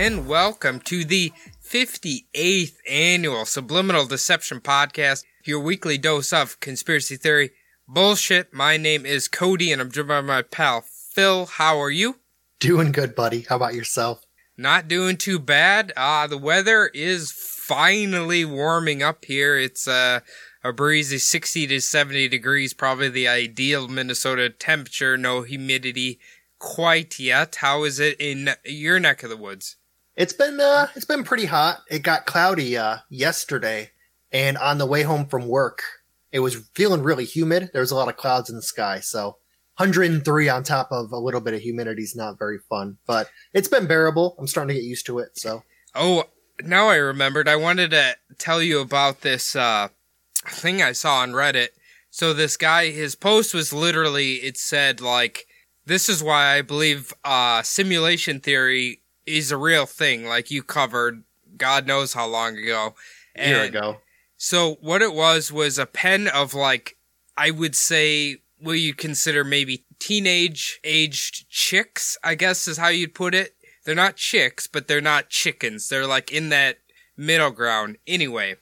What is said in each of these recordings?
And welcome to the 58th annual Subliminal Deception Podcast, your weekly dose of conspiracy theory bullshit. My name is Cody and I'm joined by my pal Phil. How are you? Doing good, buddy. How about yourself? Not doing too bad. Uh, the weather is finally warming up here. It's uh, a breezy 60 to 70 degrees, probably the ideal Minnesota temperature. No humidity quite yet. How is it in your neck of the woods? It's been uh it's been pretty hot. It got cloudy uh yesterday and on the way home from work, it was feeling really humid. There was a lot of clouds in the sky, so 103 on top of a little bit of humidity is not very fun, but it's been bearable. I'm starting to get used to it, so Oh, now I remembered. I wanted to tell you about this uh, thing I saw on Reddit. So this guy, his post was literally, it said like, "This is why I believe uh, simulation theory is a real thing." Like you covered, God knows how long ago. a year ago. So what it was was a pen of like, I would say, what you consider maybe teenage aged chicks. I guess is how you'd put it. They're not chicks, but they're not chickens. They're like in that middle ground. Anyway,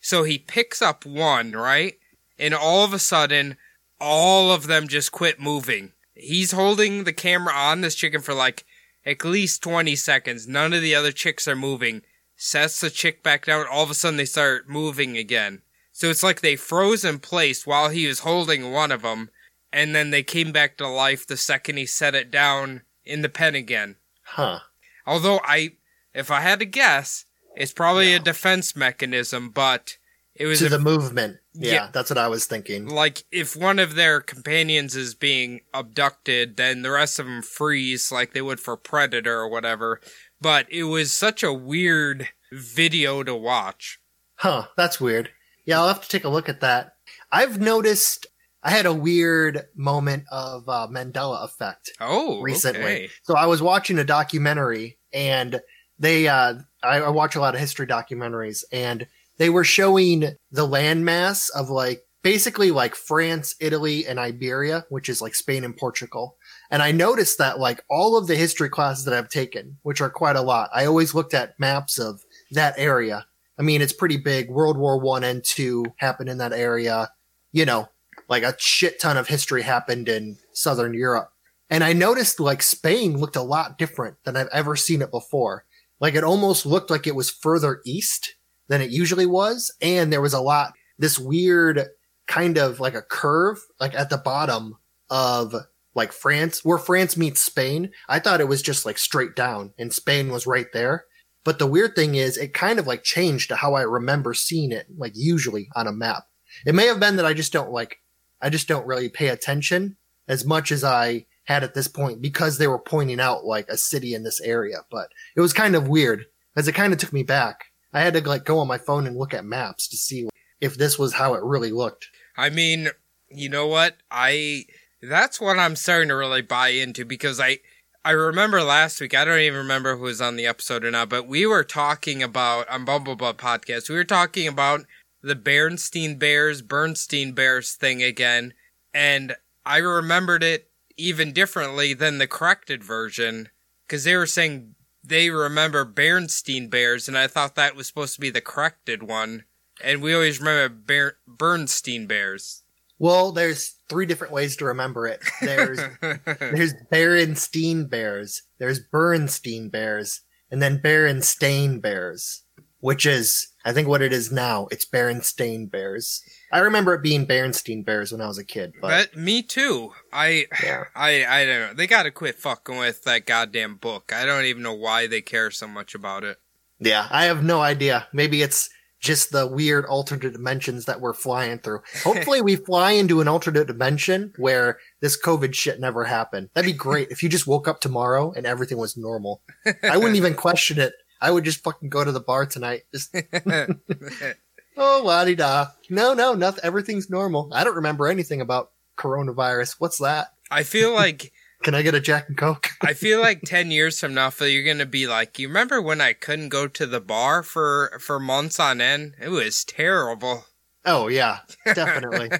so he picks up one, right? And all of a sudden, all of them just quit moving. He's holding the camera on this chicken for like at least 20 seconds. None of the other chicks are moving. Sets the chick back down. All of a sudden, they start moving again. So it's like they froze in place while he was holding one of them, and then they came back to life the second he set it down in the pen again. Huh. Although I, if I had to guess, it's probably a defense mechanism, but it was To a, the movement. Yeah, Yeah. that's what I was thinking. like if one of their companions is being abducted, then the rest of them freeze like they would for Predator or whatever. But it was such a weird video to watch. Huh, that's weird. Yeah, I'll have to take a look at that. I've noticed I had a weird moment of uh, Mandela effect. Oh, recently. okay. So I was watching a documentary and they uh I, I watch a lot of history documentaries and they were showing the landmass of like basically like France, Italy, and Iberia, which is like Spain and Portugal. And I noticed that like all of the history classes that I've taken, which are quite a lot, I always looked at maps of that area. I mean, it's pretty big. World War One and Two happened in that area. You know, like a shit ton of history happened in Southern Europe. And I noticed like Spain looked a lot different than I've ever seen it before. Like it almost looked like it was further east than it usually was. And there was a lot, this weird kind of like a curve, like at the bottom of like France, where France meets Spain. I thought it was just like straight down and Spain was right there. But the weird thing is it kind of like changed to how I remember seeing it, like usually on a map. It may have been that I just don't like, I just don't really pay attention as much as I had at this point because they were pointing out like a city in this area. But it was kind of weird as it kind of took me back. I had to like go on my phone and look at maps to see if this was how it really looked. I mean, you know what? I that's what I'm starting to really buy into because I I remember last week, I don't even remember who was on the episode or not, but we were talking about on Bumblebutt podcast, we were talking about the Bernstein Bears, Bernstein Bears thing again, and I remembered it even differently than the corrected version because they were saying they remember Bernstein Bears, and I thought that was supposed to be the corrected one. And we always remember Ber- Bernstein Bears. Well, there's three different ways to remember it. There's there's Berenstein Bears, there's Bernstein Bears, and then Berenstain Bears, which is I think what it is now. It's Berenstain Bears. I remember it being Berenstain Bears when I was a kid, but But me too. I, Yeah. I, I don't know. They got to quit fucking with that goddamn book. I don't even know why they care so much about it. yeah, I have no idea. Maybe it's just the weird alternate dimensions that we're flying through. Hopefully we fly into an alternate dimension where this COVID shit never happened. That'd be great if you just woke up tomorrow and everything was normal. I wouldn't even question it. I would just fucking go to the bar tonight. Just oh la di da. No, no, nothing. Everything's normal. I don't remember anything about coronavirus. What's that? I feel like Can I get a Jack and Coke? I feel like ten years from now, Phil, you're gonna be like, you remember when I couldn't go to the bar for for months on end? It was terrible. Oh yeah, definitely.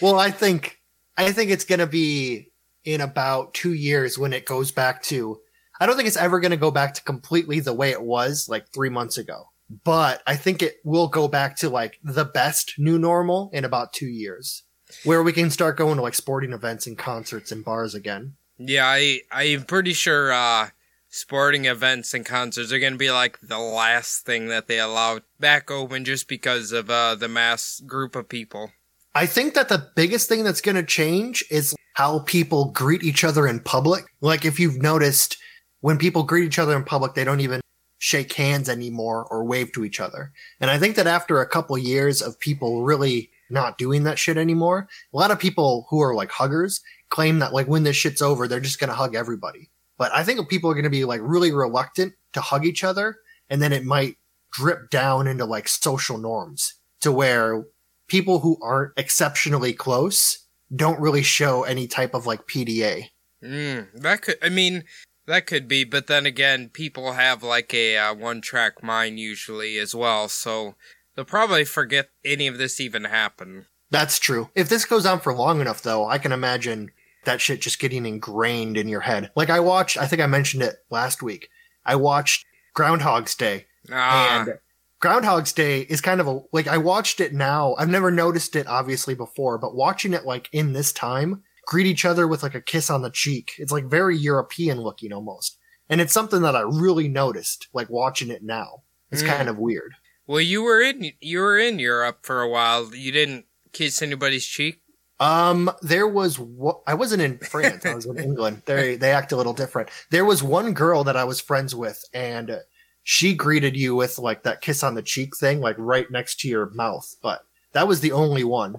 well, I think I think it's gonna be in about two years when it goes back to. I don't think it's ever gonna go back to completely the way it was like three months ago, but I think it will go back to like the best new normal in about two years, where we can start going to like sporting events and concerts and bars again. Yeah, I I'm pretty sure uh sporting events and concerts are gonna be like the last thing that they allow back open just because of uh the mass group of people. I think that the biggest thing that's going to change is how people greet each other in public. Like if you've noticed when people greet each other in public, they don't even shake hands anymore or wave to each other. And I think that after a couple years of people really not doing that shit anymore, a lot of people who are like huggers claim that like when this shit's over, they're just going to hug everybody. But I think people are going to be like really reluctant to hug each other. And then it might drip down into like social norms to where people who aren't exceptionally close don't really show any type of like PDA. Mm, that could I mean that could be, but then again, people have like a uh, one-track mind usually as well, so they'll probably forget any of this even happened. That's true. If this goes on for long enough, though, I can imagine that shit just getting ingrained in your head. Like I watched, I think I mentioned it last week. I watched Groundhog's Day, Ah, and Groundhog's Day is kind of a like I watched it now. I've never noticed it obviously before, but watching it like in this time, greet each other with like a kiss on the cheek. It's like very European looking almost. And it's something that I really noticed like watching it now. It's Mm. kind of weird. well, you were in you were in Europe for a while. You didn't kiss anybody's cheek. Um, there was I wasn't in France. I was in England. They they act a little different. There was one girl that I was friends with, and she greeted you with like that kiss on the cheek thing, like right next to your mouth. But that was the only one.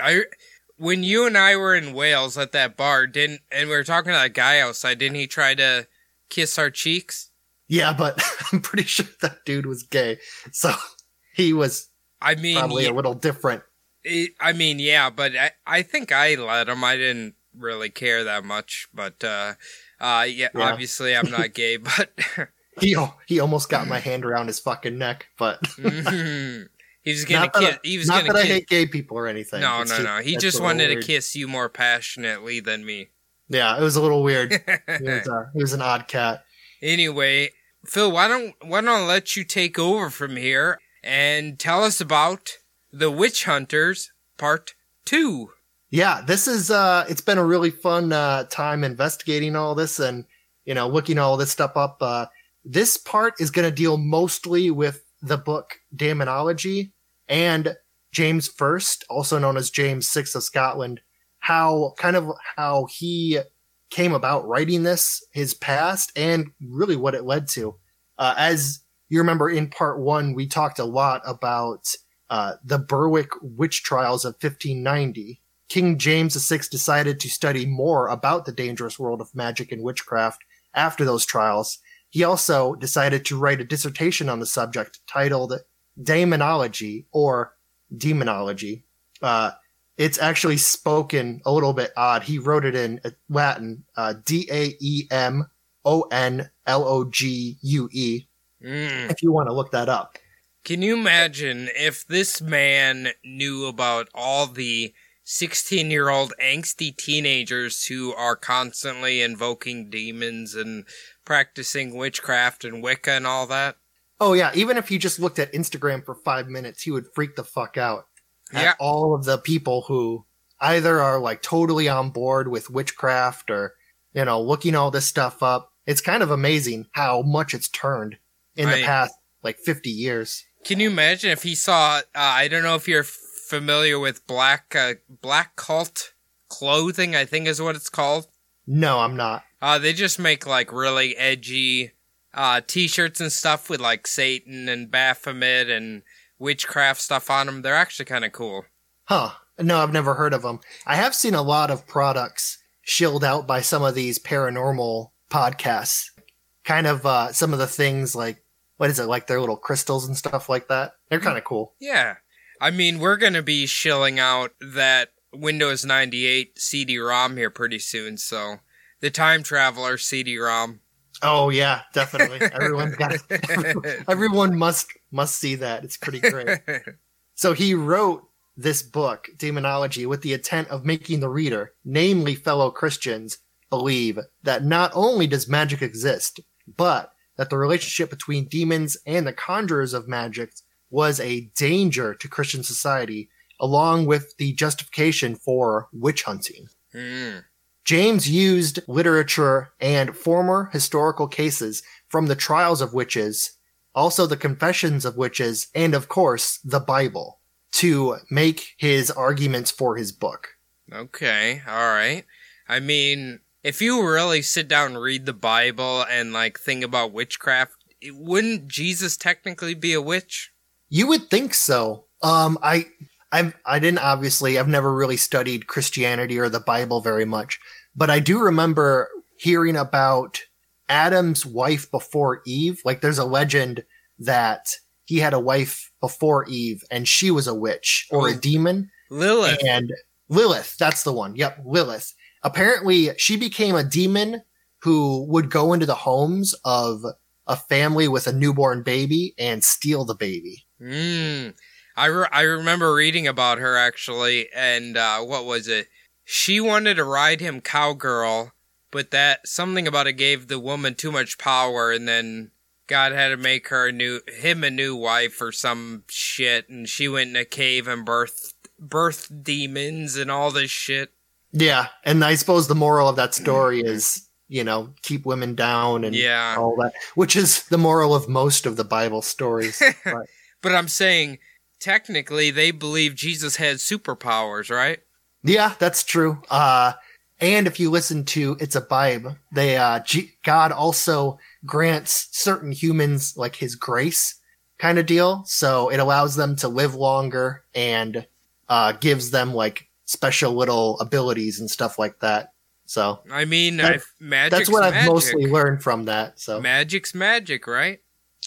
I when you and I were in Wales at that bar, didn't and we were talking to that guy outside, didn't he try to kiss our cheeks? Yeah, but I'm pretty sure that dude was gay, so he was I mean, probably yeah, a little different. it- I mean, yeah, but I, I think I let him. I didn't really care that much, but uh, uh, yeah, Yeah. obviously I'm not gay, but He he almost got my hand around his fucking neck, but Mhm. He was gonna kiss. I, He was not gonna that I hate gay people or anything. no, It's no, just- no. He just wanted to kiss you more passionately than me. Yeah, it was a little weird. He was, uh, he was an odd cat. Anyway, Phil, why don't why don't I let you take over from here and tell us about the Witch Hunters Part Two? Yeah, this is uh it's been a really fun uh time investigating all this and you know looking all this stuff up. Uh this part is going to deal mostly with the book Daemonology and James First, also known as James Sixth of Scotland, how kind of how he came about writing this, his past, and really what it led to. Uh, as you remember in part one, we talked a lot about uh, the Berwick witch trials of 1590. King James VI decided to study more about the dangerous world of magic and witchcraft after those trials. He also decided to write a dissertation on the subject titled Daemonology or Demonology. Uh, it's actually spoken a little bit odd. He wrote it in Latin, uh, D A E M O N L O G U E, Mm. if you want to look that up. Can you imagine if this man knew about all the 16 year old angsty teenagers who are constantly invoking demons and practicing witchcraft and Wicca and all that? Oh yeah, even if he just looked at Instagram for five minutes, he would freak the fuck out at Yeah. all of the people who either are like totally on board with witchcraft or you know looking all this stuff up. It's kind of amazing how much it's turned in Right. the past like 50 years. Can you imagine if he saw? Uh, I don't know if you're familiar with black uh, black cult clothing. I think is what it's called. No, I'm not. Uh, they just make like really edgy uh, t-shirts and stuff with like Satan and Baphomet and witchcraft stuff on them. They're actually kind of cool. Huh. No, I've never heard of them. I have seen a lot of products shilled out by some of these paranormal podcasts. Kind of uh, some of the things like, what is it, like their little crystals and stuff like that. They're kind of cool. Yeah. I mean, we're going to be shilling out that Windows 98 CD-ROM here pretty soon, so the Time Traveler CD-ROM. Oh yeah, definitely. Everyone's got everyone must must see that. It's pretty great. So he wrote this book, Demonology, with the intent of making the reader, namely fellow Christians, believe that not only does magic exist, but that the relationship between demons and the conjurers of magic was a danger to Christian society, along with the justification for witch hunting. Mm. James used literature and former historical cases from the trials of witches, also the confessions of witches, and of course, the Bible to make his arguments for his book. Okay, alright. I mean, if you really sit down and read the Bible and like think about witchcraft, wouldn't Jesus technically be a witch? You would think so. Um, I, I, I didn't obviously. I've never really studied Christianity or the Bible very much, but I do remember hearing about Adam's wife before Eve. Like, there's a legend that he had a wife before Eve, and she was a witch or a demon. Lilith. And Lilith, that's the one. Yep, Lilith. Apparently, she became a demon who would go into the homes of a family with a newborn baby and steal the baby. Mm. I, re- I remember reading about her actually, and uh, what was it? She wanted to ride him cowgirl, but that something about it gave the woman too much power, and then God had to make her a new him a new wife or some shit, and she went in a cave and birthed birthed demons and all this shit. Yeah, and I suppose the moral of that story is, you know, keep women down and Yeah. all that, which is the moral of most of the Bible stories. But- But I'm saying, technically, they believe Jesus had superpowers, right? Yeah, that's true. Uh, and if you listen to It's a Bible, they, uh, G- God also grants certain humans like his grace kind of deal. So it allows them to live longer and, uh, gives them like special little abilities and stuff like that. So I mean, That- that's what I've mostly learned from that. So Magic's magic, right?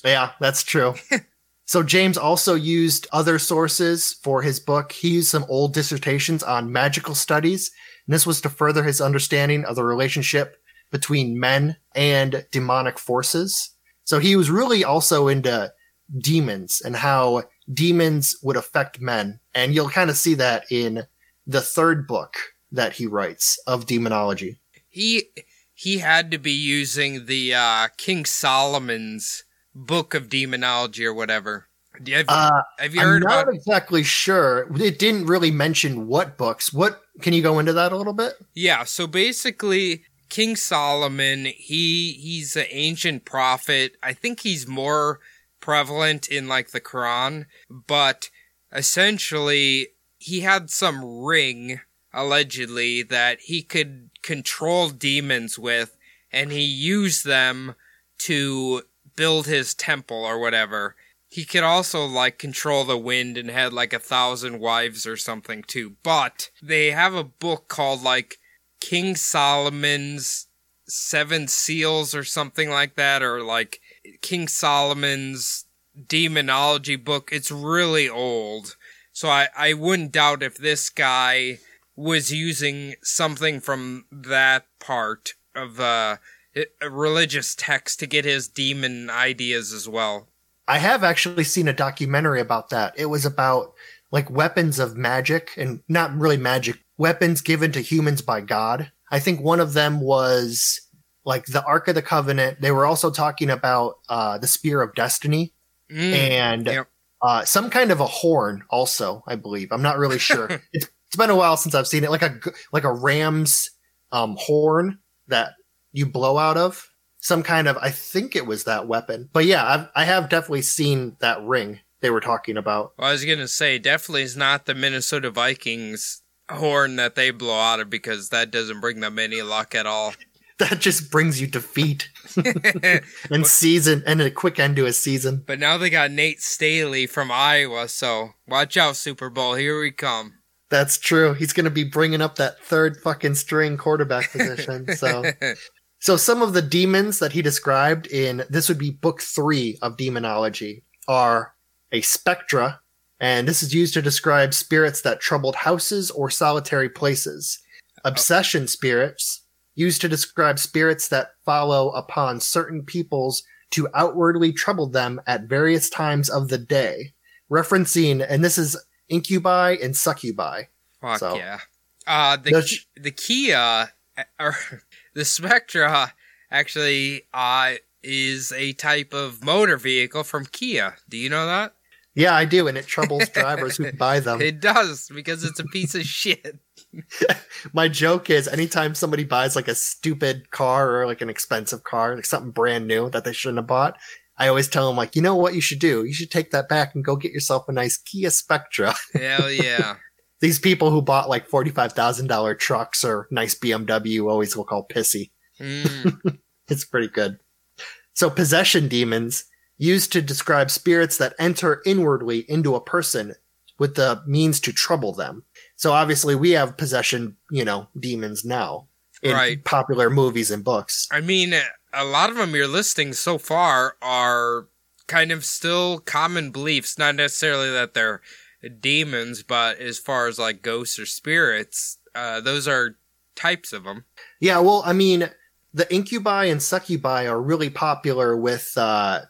Yeah, that's true. so James also used other sources for his book. He used some old dissertations on magical studies, and this was to further his understanding of the relationship between men and demonic forces. So he was really also into demons and how demons would affect men. And you'll kind of see that in the third book that he writes of demonology. He he had to be using the uh, King Solomon's book of demonology or whatever. Have, Uh, have you I'm not about? exactly sure. It didn't really mention what books. What can you go into that a little bit? Yeah, so basically, King Solomon, he he's an ancient prophet. I think he's more prevalent in like the Quran, but essentially, he had some ring allegedly that he could control demons with, and he used them to build his temple or whatever. He could also like control the wind and had like a thousand wives or something too. But they have a book called like King Solomon's Seven Seals or something like that, or like King Solomon's demonology book. It's really old. So I, I wouldn't doubt if this guy was using something from that part of uh, a religious text to get his demon ideas as well. I have actually seen a documentary about that. It was about like weapons of magic and not really magic, weapons given to humans by God. I think one of them was like the Ark of the Covenant. They were also talking about uh, the Spear of Destiny Mm, and Yep. uh, some kind of a horn. Also, I believe. I'm not really sure. it's it's been a while since I've seen it. Like a like a ram's um, horn that you blow out of. Some kind of. I think it was that weapon. But yeah, I've, I have definitely seen that ring they were talking about. Well, I was gonna say definitely is not the Minnesota Vikings horn that they blow out of because that doesn't bring them any luck at all. that just brings you defeat and season and a quick end to a season. But now they got Nate Stanley from Iowa, so watch out, Super Bowl. Here we come. That's true. He's going to be bringing up that third fucking string quarterback position. So, so some of the demons that he described in this would be book three of demonology are a spectra, and this is used to describe spirits that troubled houses or solitary places. Obsession spirits, used to describe spirits that follow upon certain peoples to outwardly trouble them at various times of the day. Referencing, and this is incubi and succubi. Fuck So- yeah. Uh, the Does- the Kia or the Spectra actually uh is a type of motor vehicle from Kia. Do you know that? Yeah, I do, and it troubles drivers who buy them. It does because it's a piece of shit. My joke is anytime somebody buys like a stupid car or like an expensive car, like something brand new that they shouldn't have bought, I always tell them like, you know what you should do? You should take that back and go get yourself a nice Kia Spectra. Hell yeah. These people who bought like $45,000 trucks or nice BMW always look all pissy. Mm. It's pretty good. So possession demons used to describe spirits that enter inwardly into a person with the means to trouble them. So obviously we have possession, you know, demons now in Right. popular movies and books. I mean, a lot of them you're listing so far are kind of still common beliefs. Not necessarily that they're demons, but as far as like ghosts or spirits, uh, those are types of them. Yeah, well, I mean, the incubi and succubi are really popular with uh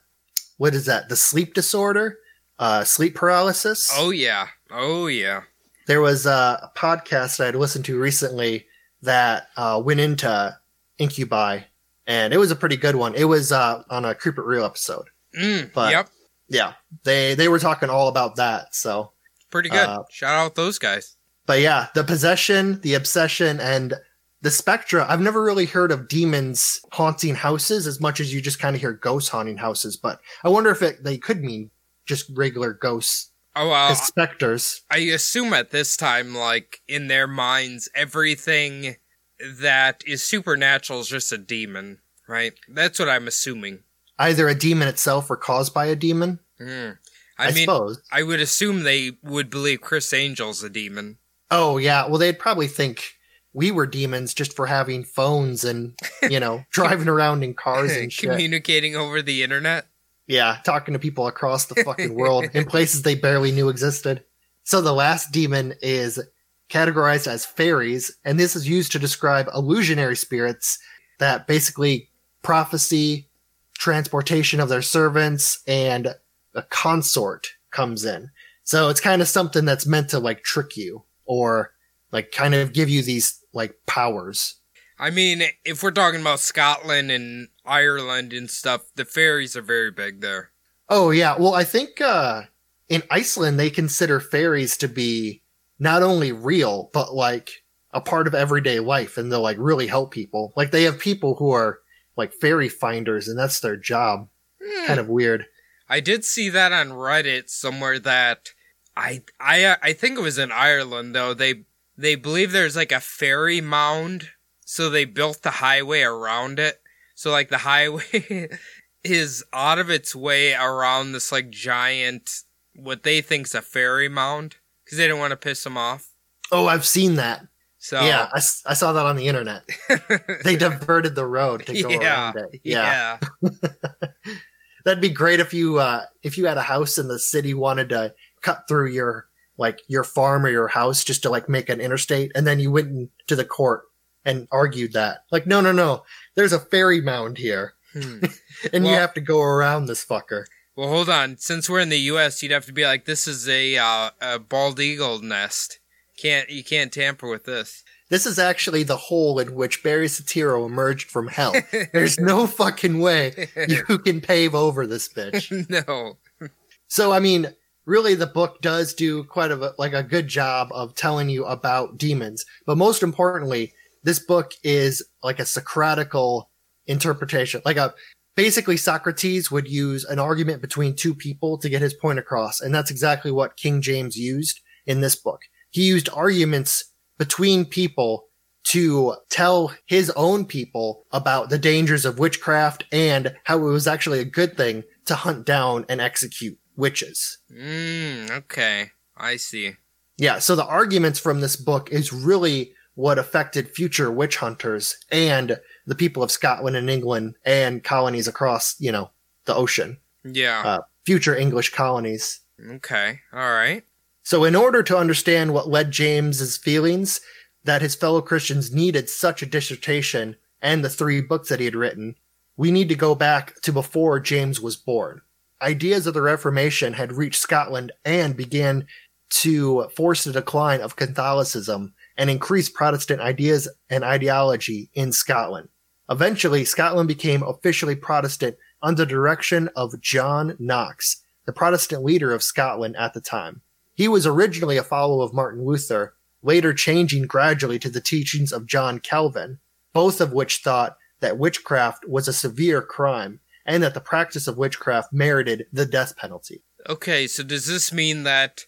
what is that? The sleep disorder, uh sleep paralysis. Oh yeah, oh yeah. there was a podcast I had listened to recently that uh, went into incubi, and it was a pretty good one. It was uh, on a Creep It Real episode. Mm, But- yep, Yeah, they they were talking all about that. So, pretty good. uh, Shout out those guys. but yeah, the possession, the obsession, and the spectra. I've never really heard of demons haunting houses as much as you just kind of hear ghosts haunting houses. But I wonder if it they could mean just regular ghosts Oh well, as specters. I assume at this time, like in their minds, everything that is supernatural is just a demon, right? That's what I'm assuming. Either a demon itself or caused by a demon. Mm. I, I, mean, suppose. I would assume they would believe Criss Angel's a demon. Oh yeah, well they'd probably think we were demons just for having phones and you know driving around in cars and shit. Communicating over the internet. Yeah, talking to people across the fucking world in places they barely knew existed. So the last demon is categorized as fairies, and this is used to describe illusionary spirits that basically prophecy, transportation of their servants, and a consort comes in. So it's kind of something that's meant to like trick you or like kind of give you these like powers. I mean, if we're talking about Scotland and Ireland and stuff, the fairies are very big there. Oh yeah, well I think uh in Iceland they consider fairies to be not only real but like a part of everyday life and they'll like really help people. Like they have people who are like fairy finders and that's their job. Hmm. Kind of weird. I did see that on Reddit somewhere that I I uh, I think it was in Ireland though. They they believe there's like a fairy mound, so they built the highway around it. So like the highway is out of its way around this like giant what they think's a fairy mound because they didn't want to piss them off. Oh, I've seen that. So Yeah, I, I saw that on the internet. They diverted the road to go yeah, around it. Yeah. yeah. That'd be great if you uh if you had a house and the city wanted to cut through your like your farm or your house just to like make an interstate and then you went to the court and argued that. Like no no no, there's a fairy mound here Hmm. and you have to go around this fucker. Well, hold on. Since we're in the U.S., you'd have to be like, "This is a uh, a bald eagle nest. Can't you can't tamper with this." This is actually the hole in which Barry Satiro emerged from hell. There's no fucking way you can pave over this bitch. no. So I mean, really the book does do quite a like a good job of telling you about demons, but most importantly, this book is like a Socratical interpretation. Like a basically Socrates would use an argument between two people to get his point across, and that's exactly what King James used in this book. He used arguments between people to tell his own people about the dangers of witchcraft and how it was actually a good thing to hunt down and execute witches. Mm, okay. I see. Yeah, so the arguments from this book is really what affected future witch hunters and the people of Scotland and England and colonies across, you know, the ocean, Yeah. uh, future English colonies. okay. All right. So, in order to understand what led James's feelings that his fellow Christians needed such a dissertation and the three books that he had written, we need to go back to before James was born. Ideas of the Reformation had reached Scotland and began to force the decline of Catholicism and increase Protestant ideas and ideology in Scotland. Eventually, Scotland became officially Protestant under the direction of John Knox, the Protestant leader of Scotland at the time. He was originally a follower of Martin Luther, later changing gradually to the teachings of John Calvin, both of which thought that witchcraft was a severe crime and that the practice of witchcraft merited the death penalty. Okay, so does this mean that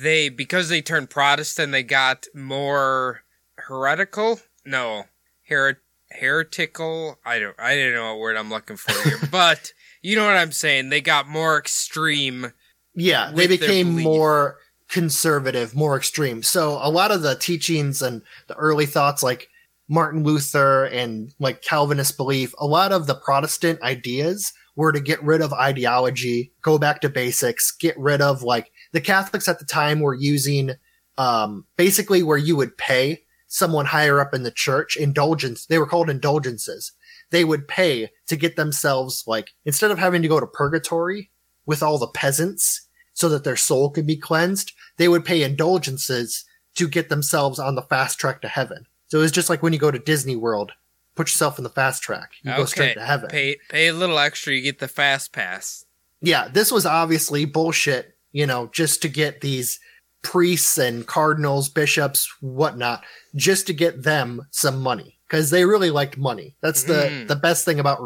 they, because they turned Protestant, they got more heretical? No, her- heretical. I don't. I don't know what word I'm looking for here, but you know what I'm saying. They got more extreme. Yeah, they became more conservative, more extreme. So a lot of the teachings and the early thoughts like Martin Luther and like Calvinist belief, a lot of the Protestant ideas were to get rid of ideology, go back to basics, get rid of like the Catholics at the time were using um basically where you would pay someone higher up in the church indulgence they were called indulgences they would pay to get themselves like instead of having to go to purgatory with all the peasants so that their soul could be cleansed, they would pay indulgences to get themselves on the fast track to heaven. So it was just like when you go to Disney World, put yourself in the fast track, you go straight to heaven. Pay pay a little extra, you get the fast pass. Yeah, this was obviously bullshit, you know, just to get these priests and cardinals, bishops, whatnot, just to get them some money because they really liked money. That's the Mhm. the best thing about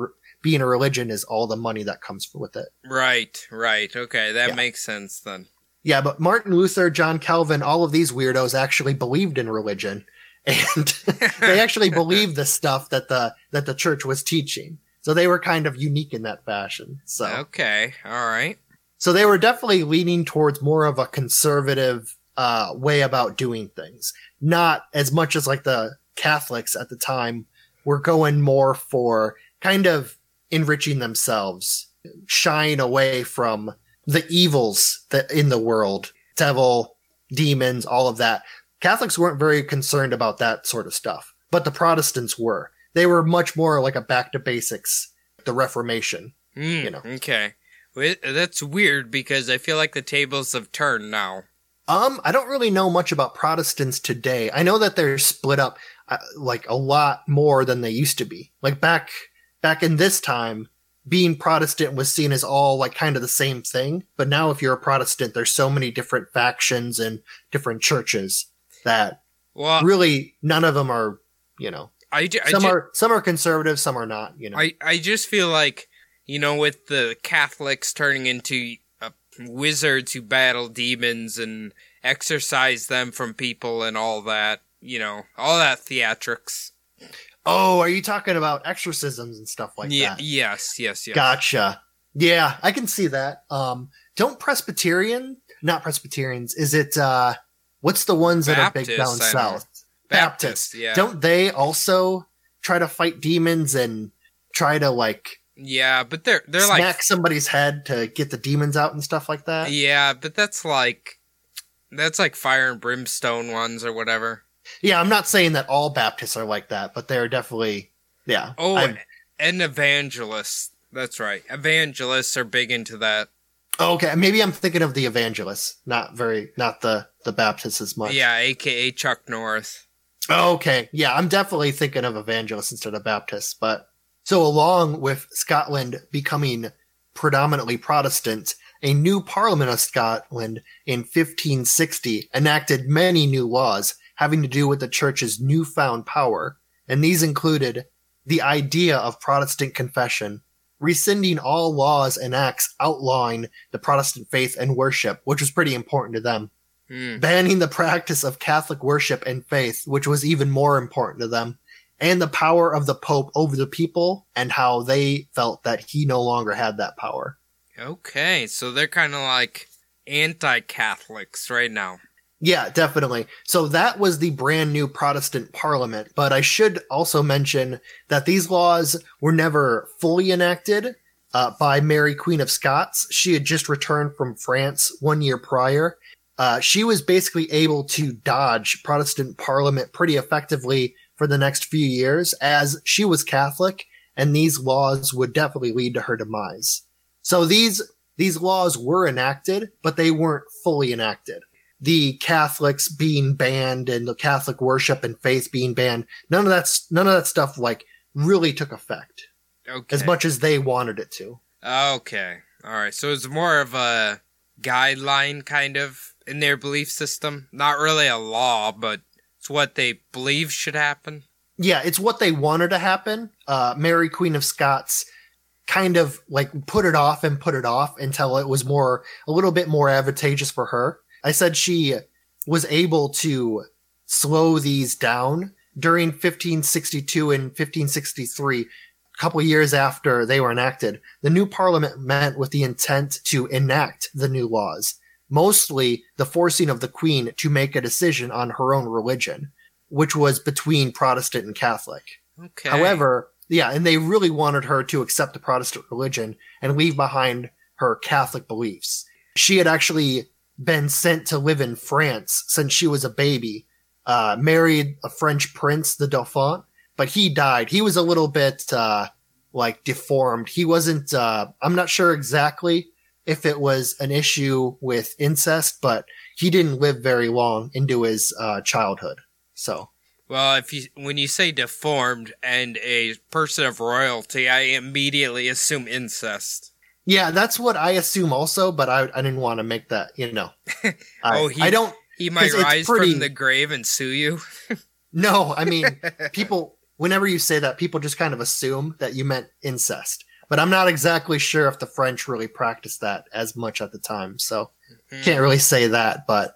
being a religion is all the money that comes with it. Right, right. Okay, that Yeah. makes sense then. Yeah, but Martin Luther, John Calvin, all of these weirdos actually believed in religion, and they actually believed the stuff that the that the church was teaching. So they were kind of unique in that fashion. So Okay, all right. so they were definitely leaning towards more of a conservative uh, way about doing things, not as much as like the Catholics at the time were going more for kind of enriching themselves, shying away from the evils that in the world, devil, demons, all of that. Catholics weren't very concerned about that sort of stuff, but the Protestants were. They were much more like a back to basics, the Reformation. Mm, You know. Okay. Well, that's weird because I feel like the tables have turned now. Um, I don't really know much about Protestants today. I know that they're split up uh, like a lot more than they used to be. Like back back in this time, being Protestant was seen as all like kind of the same thing. But now, if you're a Protestant, there's so many different factions and different churches that Well, really none of them are, you know, I, ju- I, some ju- are some are conservative, some are not. You know, I, I just feel like, you know, with the Catholics turning into uh, wizards who battle demons and exorcise them from people and all that, you know, all that theatrics. Oh, are you talking about exorcisms and stuff like yeah, that? yes, yes, yes. Gotcha. Yeah, I can see that. Um, don't Presbyterian, not Presbyterians, is it, uh, what's the ones that are big Baptist, down south? Baptist, yeah. Don't they also try to fight demons and try to like Yeah, but they're they're smack like somebody's head to get the demons out and stuff like that? yeah, but that's like that's like fire and brimstone ones or whatever. Yeah, I'm not saying that all Baptists are like that, but they're definitely, yeah. Oh, I'm- and evangelists. That's right. Evangelists are big into that. Oh, okay. Maybe I'm thinking of the evangelists, not very, not the, the Baptists as much. Yeah, aka Chuck North. Oh, okay. Yeah, I'm definitely thinking of evangelists instead of Baptists. But so, along with Scotland becoming predominantly Protestant, a new Parliament of Scotland in 1560 enacted many new laws having to do with the church's newfound power. And these included the idea of Protestant confession, rescinding all laws and acts outlawing the Protestant faith and worship, which was pretty important to them. Hmm. banning the practice of Catholic worship and faith, which was even more important to them, and the power of the Pope over the people and how they felt that he no longer had that power. Okay, so they're kind of like anti-Catholics right now. Yeah, definitely. So that was the brand new Protestant parliament. But I should also mention that these laws were never fully enacted uh, by Mary, Queen of Scots. She had just returned from France one year prior. Uh, she was basically able to dodge Protestant parliament pretty effectively for the next few years as she was Catholic and these laws would definitely lead to her demise. So these, these laws were enacted, but they weren't fully enacted the Catholics being banned and the Catholic worship and faith being banned. None of that's none of that stuff like really took effect Okay. as much as they wanted it to. Okay. All right. So it's more of a guideline kind of in their belief system. Not really a law, but it's what they believe should happen. Yeah, it's what they wanted to happen. Uh, Mary Queen of Scots kind of like put it off and put it off until it was more a little bit more advantageous for her. I said she was able to slow these down during 1562 and 1563, a couple years after they were enacted. The new parliament met with the intent to enact the new laws, mostly the forcing of the queen to make a decision on her own religion, which was between Protestant and Catholic. Okay. However, yeah, and they really wanted her to accept the Protestant religion and leave behind her Catholic beliefs. She had actually been sent to live in France since she was a baby, uh, married a French prince, the Dauphin, but he died. He was a little bit, uh, like deformed. He wasn't, uh, I'm not sure exactly if it was an issue with incest, but he didn't live very long into his, uh, childhood. So, Well, if you when you say deformed and a person of royalty, I immediately assume incest. Yeah, that's what I assume also, but I, I didn't want to make that, you know. I, Oh, he- I don't, He might rise pretty- from the grave and sue you. no, I mean, people, whenever you say that, people just kind of assume that you meant incest. But I'm not exactly sure if the French really practiced that as much at the time, so can't really say that. But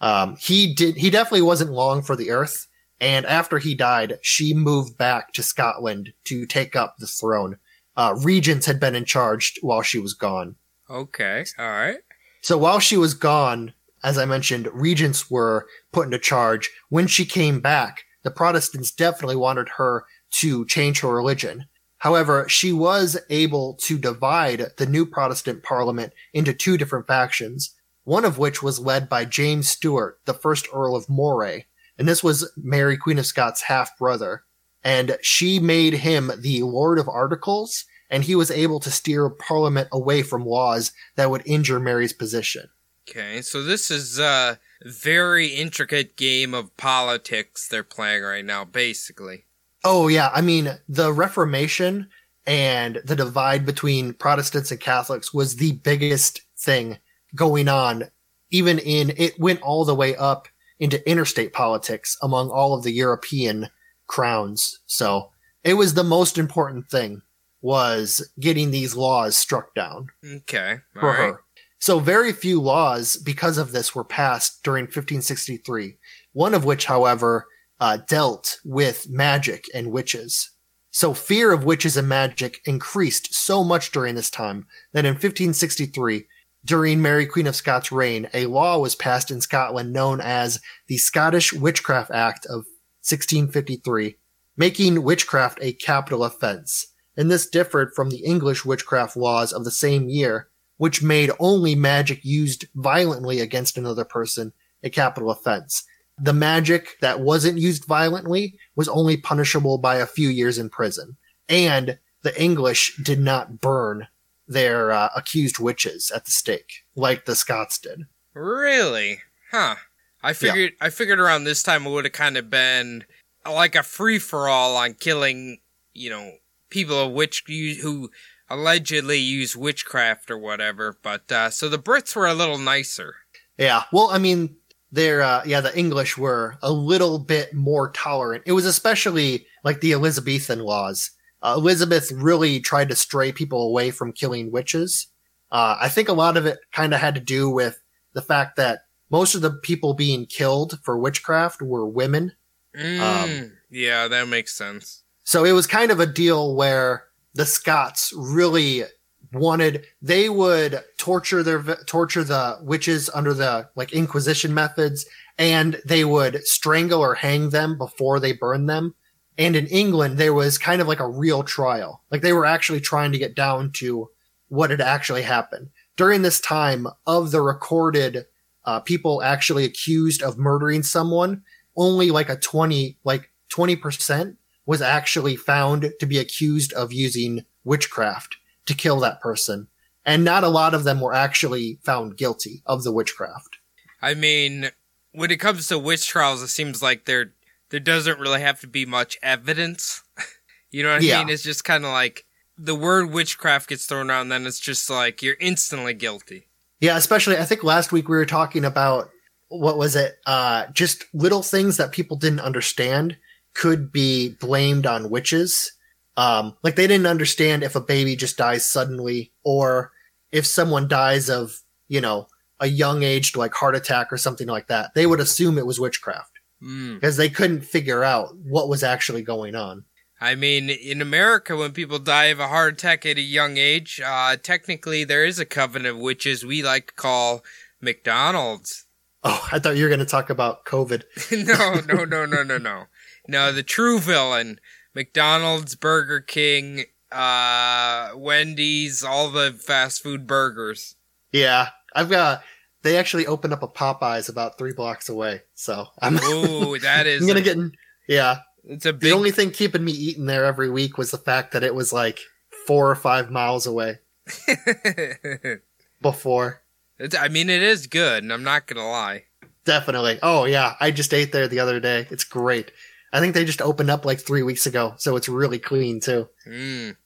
um, he did, he definitely wasn't long for the earth. And after he died, she moved back to Scotland to take up the throne. Uh, regents had been in charge while she was gone. Okay. All right. So while she was gone, as I mentioned, regents were put into charge. When she came back, the Protestants definitely wanted her to change her religion. However, she was able to divide the new Protestant parliament into two different factions, one of which was led by James Stuart, the first Earl of Moray, and this was Mary Queen of Scots' half brother. And she made him the Lord of Articles, and he was able to steer Parliament away from laws that would injure Mary's position. Okay. So this is a very intricate game of politics they're playing right now, basically. Oh yeah, I mean the Reformation and the divide between Protestants and Catholics was the biggest thing going on. Even in it went all the way up into interstate politics among all of the European crowns. So it was the most important thing was getting these laws struck down Okay. For right. her. So very few laws because of this were passed during 1563. One of which, however, uh, dealt with magic and witches. So fear of witches and magic increased so much during this time that in 1563, during Mary Queen of Scots' reign, a law was passed in Scotland known as the Scottish Witchcraft Act of 1653, making witchcraft a capital offense. And this differed from the English witchcraft laws of the same year, which made only magic used violently against another person a capital offense. The magic that wasn't used violently was only punishable by a few years in prison. And the English did not burn their uh, accused witches at the stake like the Scots did. Really? Huh. I figured I figured around this time it would have kind of been like a free for all on killing, you know, people of which who allegedly use witchcraft or whatever. But uh, so the Brits were a little nicer. Yeah. Well, I mean, they're, uh, yeah, the English were a little bit more tolerant. It was especially like the Elizabethan laws. Uh, Elizabeth really tried to stray people away from killing witches. Uh, I think a lot of it kind of had to do with the fact that most of the people being killed for witchcraft were women. Mm, Um, yeah, that makes sense. So it was kind of a deal where the Scots really wanted they would torture their torture the witches under the like inquisition methods and they would strangle or hang them before they burned them and in England there was kind of like a real trial like they were actually trying to get down to what had actually happened during this time of the recorded uh, people actually accused of murdering someone only like a 20 like 20% was actually found to be accused of using witchcraft to kill that person. And not a lot of them were actually found guilty of the witchcraft. I mean, when it comes to witch trials, it seems like there there doesn't really have to be much evidence. you know what I Yeah. mean? It's just kind of like the word witchcraft gets thrown around, then it's just like you're instantly guilty. Yeah, especially I think last week we were talking about what was it? Uh, just little things that people didn't understand could be blamed on witches. Um, like they didn't understand if a baby just dies suddenly or if someone dies of, you know, a young aged like heart attack or something like that. They would assume it was witchcraft Mm. because they couldn't figure out what was actually going on. I mean, in America, when people die of a heart attack at a young age, uh, technically there is a covenant of witches we like to call McDonald's. Oh, I thought you were going to talk about COVID. no, no, no, no, no, no. No, the true villain. McDonald's, Burger King, uh, Wendy's, all the fast food burgers. Yeah, I've got. They actually opened up a Popeyes about three blocks away, so I'm, Ooh, that is I'm gonna get. In, yeah, it's a the only thing keeping me eating there every week was the fact that it was like four or five miles away before. It's, I mean, it is good, and I'm not gonna lie. Definitely. Oh yeah, I just ate there the other day. It's great. I think they just opened up like three weeks ago, so it's really clean too. Mm.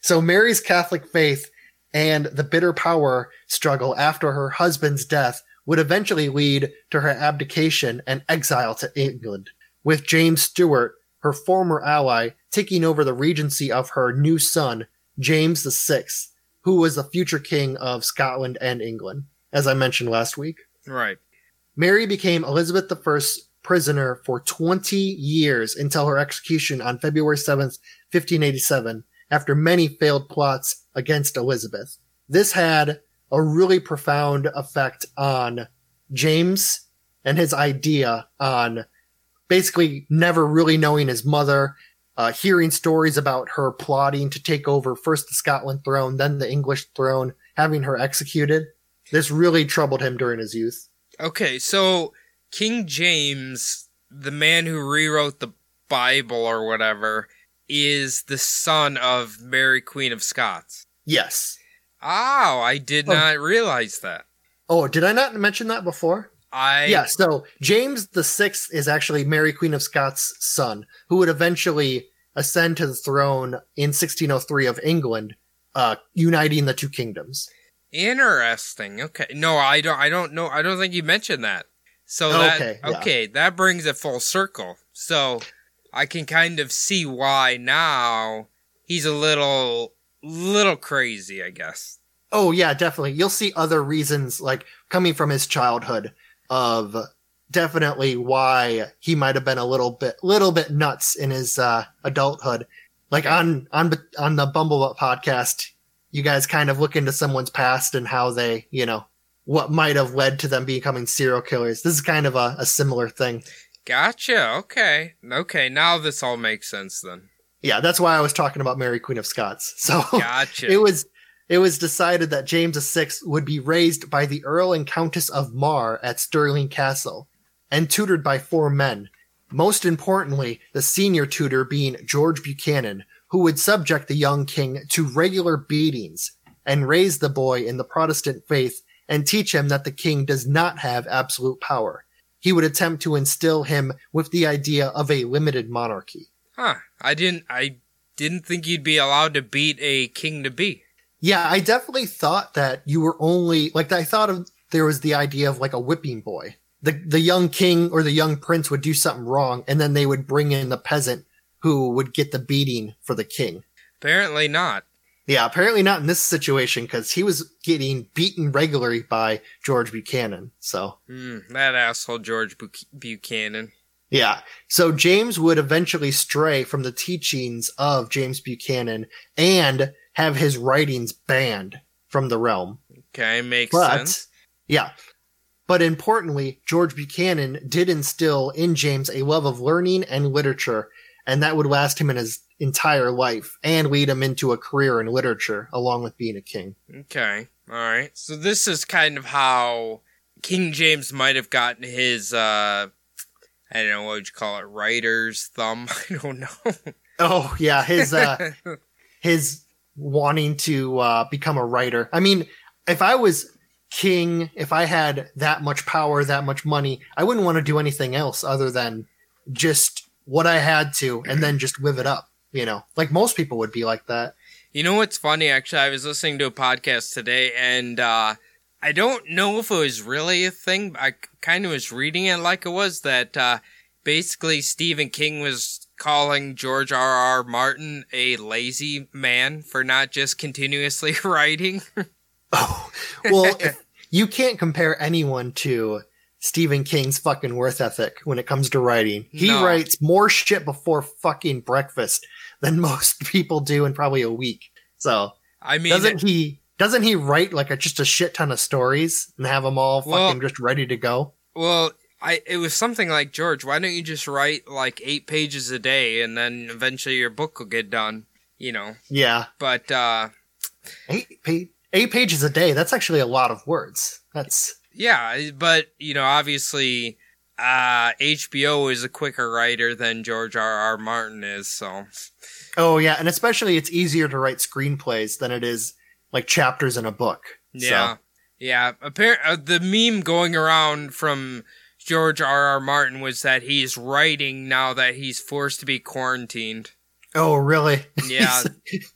So Mary's Catholic faith and the bitter power struggle after her husband's death would eventually lead to her abdication and exile to England, with James Stuart, her former ally, taking over the regency of her new son, James VI, who was the future king of Scotland and England, as I mentioned last week. Right. Mary became Elizabeth I's prisoner for 20 years until her execution on February 7th, 1587, after many failed plots against Elizabeth. This had a really profound effect on James and his idea on basically never really knowing his mother, uh, hearing stories about her plotting to take over first the Scotland throne, then the English throne, having her executed. This really troubled him during his youth. Okay, so King James, the man who rewrote the Bible or whatever, is the son of Mary Queen of Scots. Yes. Oh, I did Oh. not realize that. Oh, did I not mention that before? I yeah, so James the Sixth is actually Mary Queen of Scots' son, who would eventually ascend to the throne in 1603 of England, uh, uniting the two kingdoms. Interesting. Okay. No, I don't. I don't know. I don't think you mentioned that. So that Okay, yeah. okay, that brings it full circle. So I can kind of see why now he's a little, little crazy. I guess. Oh yeah, definitely. You'll see other reasons, like coming from his childhood, of definitely why he might have been a little bit, little bit nuts in his uh, adulthood. Like on on on the Bumblebutt podcast, you guys kind of look into someone's past and how they, you know, what might have led to them becoming serial killers. This is kind of a, a similar thing. Gotcha. Okay. Okay. Now this all makes sense then. Yeah, that's why I was talking about Mary Queen of Scots. So Gotcha. it was it was decided that James VI would be raised by the Earl and Countess of Mar at Stirling Castle and tutored by four men. Most importantly, the senior tutor being George Buchanan, who would subject the young king to regular beatings and raise the boy in the Protestant faith and teach him that the king does not have absolute power. He would attempt to instill him with the idea of a limited monarchy. Huh. I didn't. I didn't think you'd be allowed to beat a king to be. Yeah, I definitely thought that you were only like I thought of there was the idea of like a whipping boy. The the young king or the young prince would do something wrong and then they would bring in the peasant who would get the beating for the king. Apparently not. Yeah, apparently not in this situation because he was getting beaten regularly by George Buchanan. So, Mm, that asshole George Buch- Buchanan. yeah. So James would eventually stray from the teachings of James Buchanan and have his writings banned from the realm. Okay, makes But, sense. yeah. But importantly, George Buchanan did instill in James a love of learning and literature, and that would last him in his entire life and lead him into a career in literature along with being a king. Okay, all right. So this is kind of how King James might have gotten his. uh I don't know what would you call it, writer's thumb. I don't know. Oh, yeah, his uh his wanting to uh become a writer. I mean, if I was king, if I had that much power, that much money, I wouldn't want to do anything else other than just what I had to and then just live it up, you know. Like most people would be like that. You know what's funny? Actually, I was listening to a podcast today, and uh, I don't know if it was really a thing. I kind of was reading it like it was that uh, basically Stephen King was calling George R. R. Martin a lazy man for not just continuously writing. Oh, well, you can't compare anyone to Stephen King's fucking worth ethic when it comes to writing. He No. writes more shit before fucking breakfast than most people do in probably a week. So I mean, doesn't he? Doesn't he write like a, just a shit ton of stories and have them all fucking Well- just ready to go? well, I it was something like George. Why don't you just write like eight pages a day, and then eventually your book will get done? You know, Yeah, but uh, eight pa- eight pages a day. That's actually a lot of words. That's Yeah, but you know, obviously, uh, HBO is a quicker writer than George R. R. Martin is. So oh yeah, and especially it's easier to write screenplays than it is like chapters in a book. yeah, So, yeah. Appar- uh, the meme going around from George R. R. Martin was that he's writing now that he's forced to be quarantined. oh really? Yeah,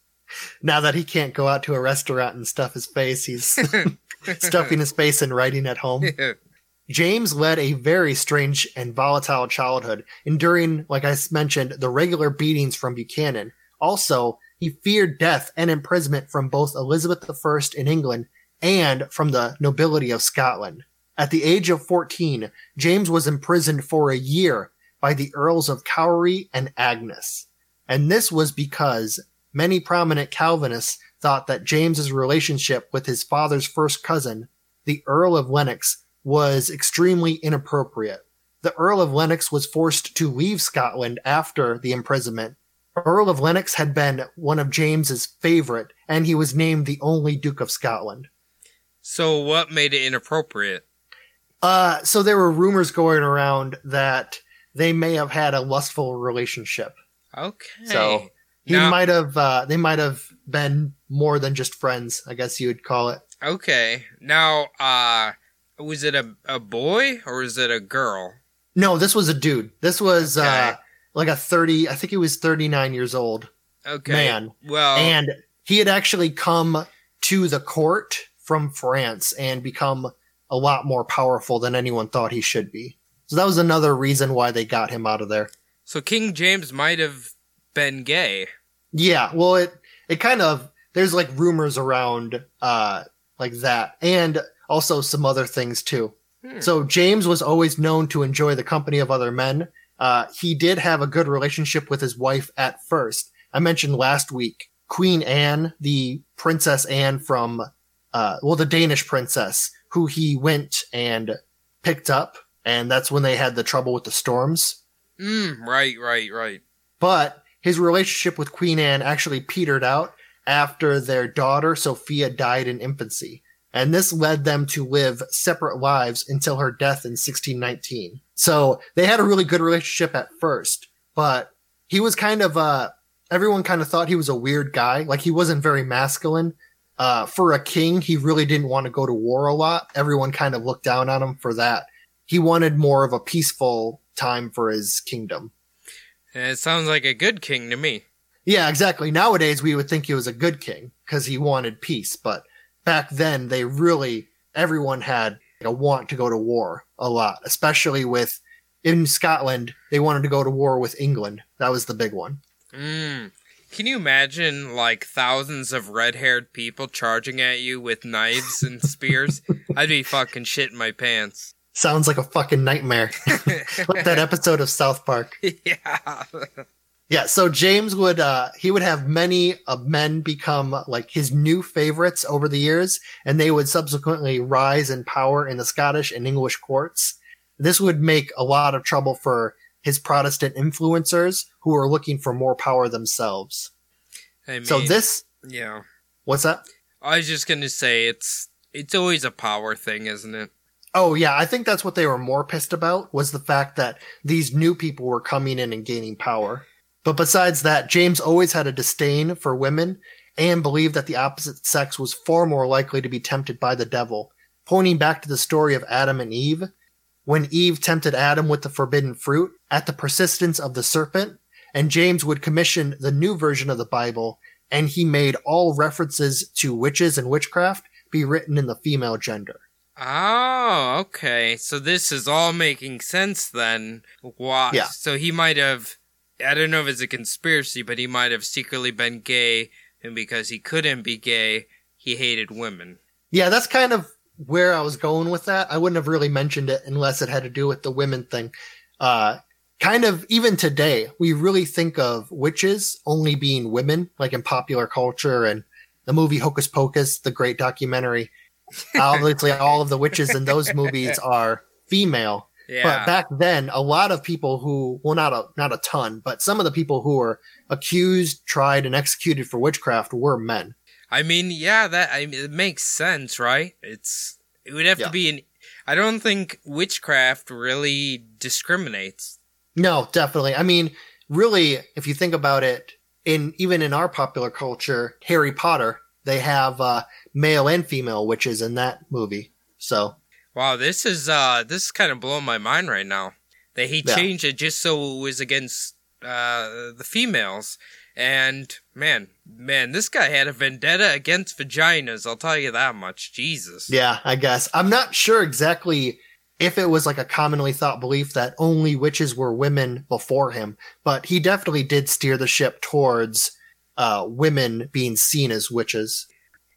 now that he can't go out to a restaurant and stuff his face, he's stuffing his face and writing at home. James led a very strange and volatile childhood, enduring, like I mentioned, the regular beatings from Buchanan. Also, he feared death and imprisonment from both Elizabeth I in England and from the nobility of Scotland. At the age of 14, James was imprisoned for a year by the Earls of Gowrie and Agnes. And this was because many prominent Calvinists thought that James's relationship with his father's first cousin, the Earl of Lennox, was extremely inappropriate. The Earl of Lennox was forced to leave Scotland after the imprisonment. Earl of Lennox had been one of James's favorite, and he was named the only Duke of Scotland. so what made it inappropriate? Uh, so there were rumors going around that they may have had a lustful relationship. Okay, So he Now- might have, uh, they might have been more than just friends, I guess you would call it. okay. Now, uh, was it a a boy or was it a girl? No, this was a dude. This was, uh, like a 30, I think he was 39 years old. Okay, Man. Well, and he had actually come to the court from France and become a lot more powerful than anyone thought he should be. So that was another reason why they got him out of there. so King James might have been gay. Yeah, well it it kind of there's like rumors around uh like that and also some other things too. Hmm. So James was always known to enjoy the company of other men. Uh he did have a good relationship with his wife at first. I mentioned last week Queen Anne, the Princess Anne from uh well the Danish princess who he went and picked up and that's when they had the trouble with the storms. Mm, right, right, right. But his relationship with Queen Anne actually petered out after their daughter Sophia died in infancy. And this led them to live separate lives until her death in 1619. So they had a really good relationship at first, but he was kind of, uh, everyone kind of thought he was a weird guy. Like he wasn't very masculine. Uh, for a king, he really didn't want to go to war a lot. Everyone kind of looked down on him for that. He wanted more of a peaceful time for his kingdom. It sounds like a good king to me. Yeah, exactly. Nowadays, we would think he was a good king because he wanted peace. But back then, they really, everyone had a want to go to war a lot, especially with, in Scotland, they wanted to go to war with England. That was the big one. Mm. Can you imagine like thousands of red-haired people charging at you with knives and spears? I'd be fucking shitting my pants. Sounds like a fucking nightmare. like that episode of South Park. yeah. Yeah, so James would uh he would have many uh, men become like his new favorites over the years and they would subsequently rise in power in the Scottish and English courts. This would make a lot of trouble for his Protestant influencers who are looking for more power themselves. I mean, So this yeah. what's that? I was just gonna say it's it's always a power thing, isn't it? Oh yeah, I think that's what they were more pissed about was the fact that these new people were coming in and gaining power. But besides that, James always had a disdain for women and believed that the opposite sex was far more likely to be tempted by the devil, pointing back to the story of Adam and Eve. When Eve tempted Adam with the forbidden fruit at the persistence of the serpent, and James would commission the new version of the Bible, and he made all references to witches and witchcraft be written in the female gender. Oh, okay. So this is all making sense then. Why? Yeah. So he might have. I don't know if it's a conspiracy, but he might have secretly been gay, and because he couldn't be gay, he hated women. Yeah, that's kind of where I was going with that. I wouldn't have really mentioned it unless it had to do with the women thing. Uh, kind of even today, we really think of witches only being women, like in popular culture and the movie Hocus Pocus, the great documentary. Obviously, all of the witches in those movies are female. Yeah. But back then, a lot of people who, well, not a, not a ton, but some of the people who were accused, tried, and executed for witchcraft were men. I mean, yeah, that I mean, it makes sense, right? It's it would have Yeah. to be an. I don't think witchcraft really discriminates. No, definitely. I mean, really, if you think about it, in even in our popular culture, Harry Potter, they have uh, male and female witches in that movie. So Wow, this is uh this is kind of blowing my mind right now. That he Yeah. changed it just so it was against uh the females. And man, man, this guy had a vendetta against vaginas, I'll tell you that much. Jesus. yeah, I guess I'm not sure exactly if it was like a commonly thought belief that only witches were women before him, but he definitely did steer the ship towards uh, women being seen as witches.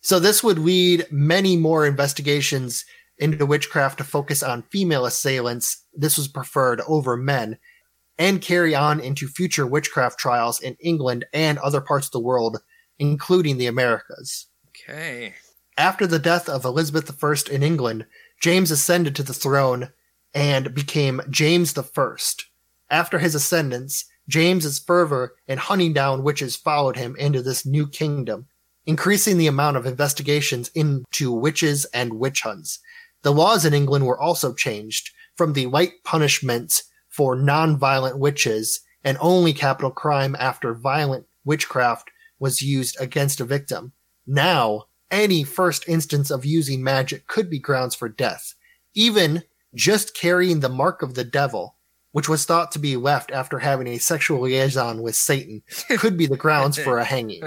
So this would lead many more investigations into witchcraft to focus on female assailants. This was preferred over men and carry on into future witchcraft trials in England and other parts of the world, including the Americas. Okay. After the death of Elizabeth I in England, James ascended to the throne and became James I. After his ascendance, James's fervor in hunting down witches followed him into this new kingdom, increasing the amount of investigations into witches and witch hunts. The laws in England were also changed from the light punishments for non-violent witches and only capital crime after violent witchcraft was used against a victim. Now, any first instance of using magic could be grounds for death. Even just carrying the mark of the devil, which was thought to be left after having a sexual liaison with Satan, could be the grounds for a hanging.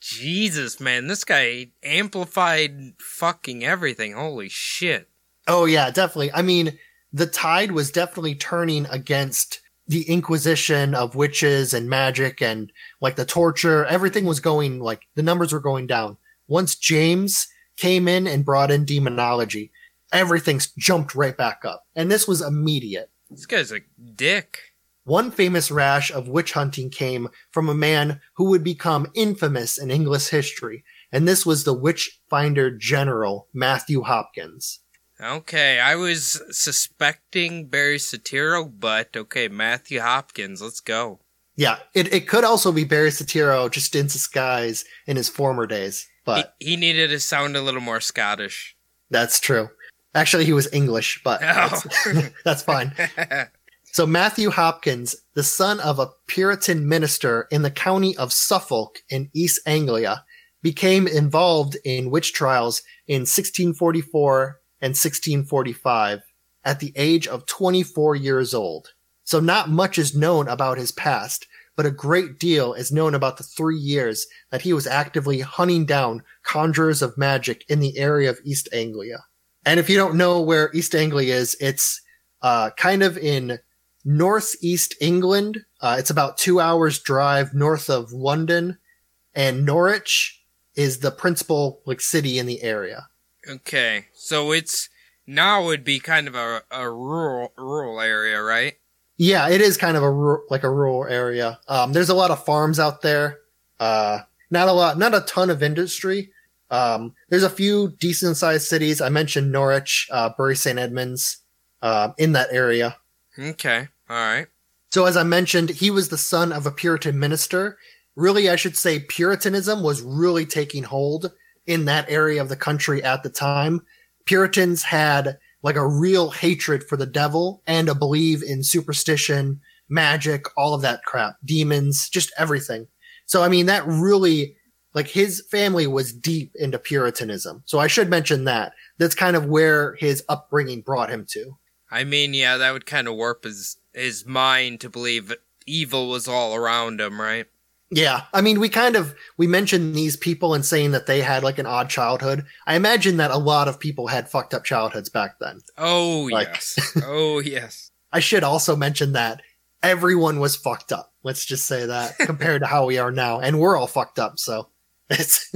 Jesus, man, this guy amplified fucking everything. Holy shit. Oh yeah, definitely. I mean, the tide was definitely turning against the inquisition of witches and magic and like the torture. Everything was going like the numbers were going down. Once James came in and brought in demonology, everything jumped right back up. And this was immediate. This guy's a dick. One famous rash of witch hunting came from a man who would become infamous in English history, and this was the witch finder general, Matthew Hopkins. Okay, I was suspecting Barry Satiro, but okay, Matthew Hopkins, let's go. Yeah, it, it could also be Barry Satiro just in disguise in his former days, but he, he needed to sound a little more Scottish. that's true. Actually, he was English, but Oh. that's, that's fine. So Matthew Hopkins, the son of a Puritan minister in the county of Suffolk in East Anglia, became involved in witch trials in 1644 and 1645 at the age of 24 years old. So not much is known about his past, but a great deal is known about the three years that he was actively hunting down conjurers of magic in the area of East Anglia. And if you don't know where East Anglia is, it's uh, kind of in northeast England. Uh, it's about two hours drive north of London, and Norwich is the principal like city in the area. Okay, so it's now would be kind of a, a rural rural area, right? Yeah, it is kind of a like a rural area. Um, there's a lot of farms out there. Uh, not a lot, not a ton of industry. Um, there's a few decent sized cities. I mentioned Norwich, uh, Bury St. Edmunds, uh, in that area. Okay, all right. So as I mentioned, he was the son of a Puritan minister. Really, I should say Puritanism was really taking hold in that area of the country at the time. Puritans had like a real hatred for the devil and a belief in superstition, magic, all of that crap, demons, just everything. So, I mean, that really, like his family was deep into Puritanism. So I should mention that. That's kind of where his upbringing brought him to. I mean, yeah, that would kind of warp his his mind to believe evil was all around him, right? Yeah. I mean, we kind of, we mentioned these people and saying that they had like an odd childhood. I imagine that a lot of people had fucked up childhoods back then. Oh, Like- yes. oh, yes. I should also mention that everyone was fucked up. Let's just say that compared to how we are now. And we're all fucked up. So it's,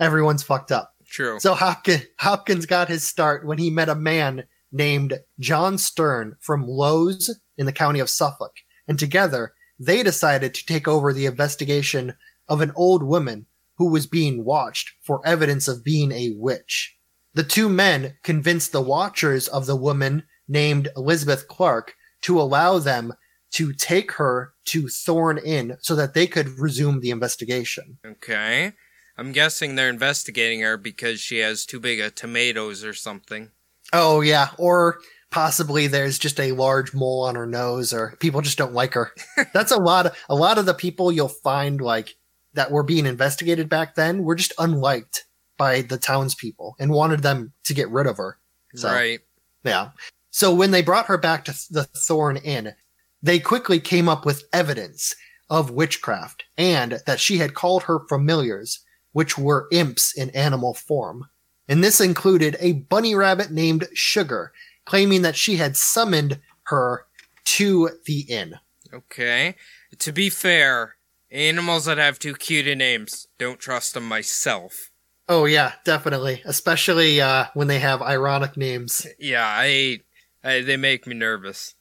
everyone's fucked up. True. So Hopkins, Hopkins got his start when he met a man named John Stearne from Lowes in the county of Suffolk. And together they decided to take over the investigation of an old woman who was being watched for evidence of being a witch. The two men convinced the watchers of the woman named Elizabeth Clark to allow them to take her to Thorn Inn so that they could resume the investigation. okay. I'm guessing they're investigating her because she has too big of tomatoes or something. Oh yeah, or possibly there's just a large mole on her nose, or people just don't like her. That's a lot. Of, a lot of the people you'll find like that were being investigated back then were just unliked by the townspeople and wanted them to get rid of her. So, Right. Yeah. So when they brought her back to the Thorn Inn, they quickly came up with evidence of witchcraft and that she had called her familiars, which were imps in animal form. And this included a bunny rabbit named Sugar, claiming that she had summoned her to the inn. Okay. To be fair, animals that have too cute a names, don't trust them myself. Oh yeah, definitely. Especially uh, when they have ironic names. Yeah, I, I they make me nervous.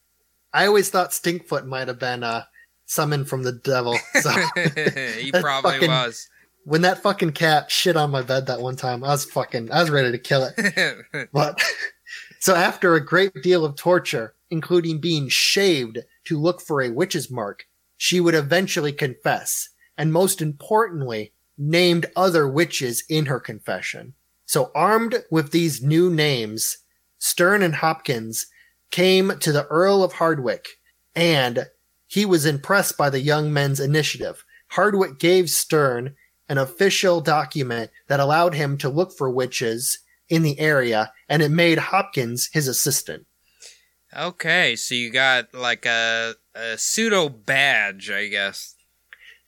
I always thought Stinkfoot might have been uh, summoned from the devil. So he probably fucking- was. when that fucking cat shit on my bed that one time, I was fucking, I was ready to kill it. But so after a great deal of torture, including being shaved to look for a witch's mark, she would eventually confess, and most importantly, named other witches in her confession. So armed with these new names, Stearne and Hopkins came to the Earl of Hardwick, and he was impressed by the young men's initiative. Hardwick gave Stearne an official document that allowed him to look for witches in the area, and it made Hopkins his assistant. okay, so you got like a, a pseudo badge, I guess.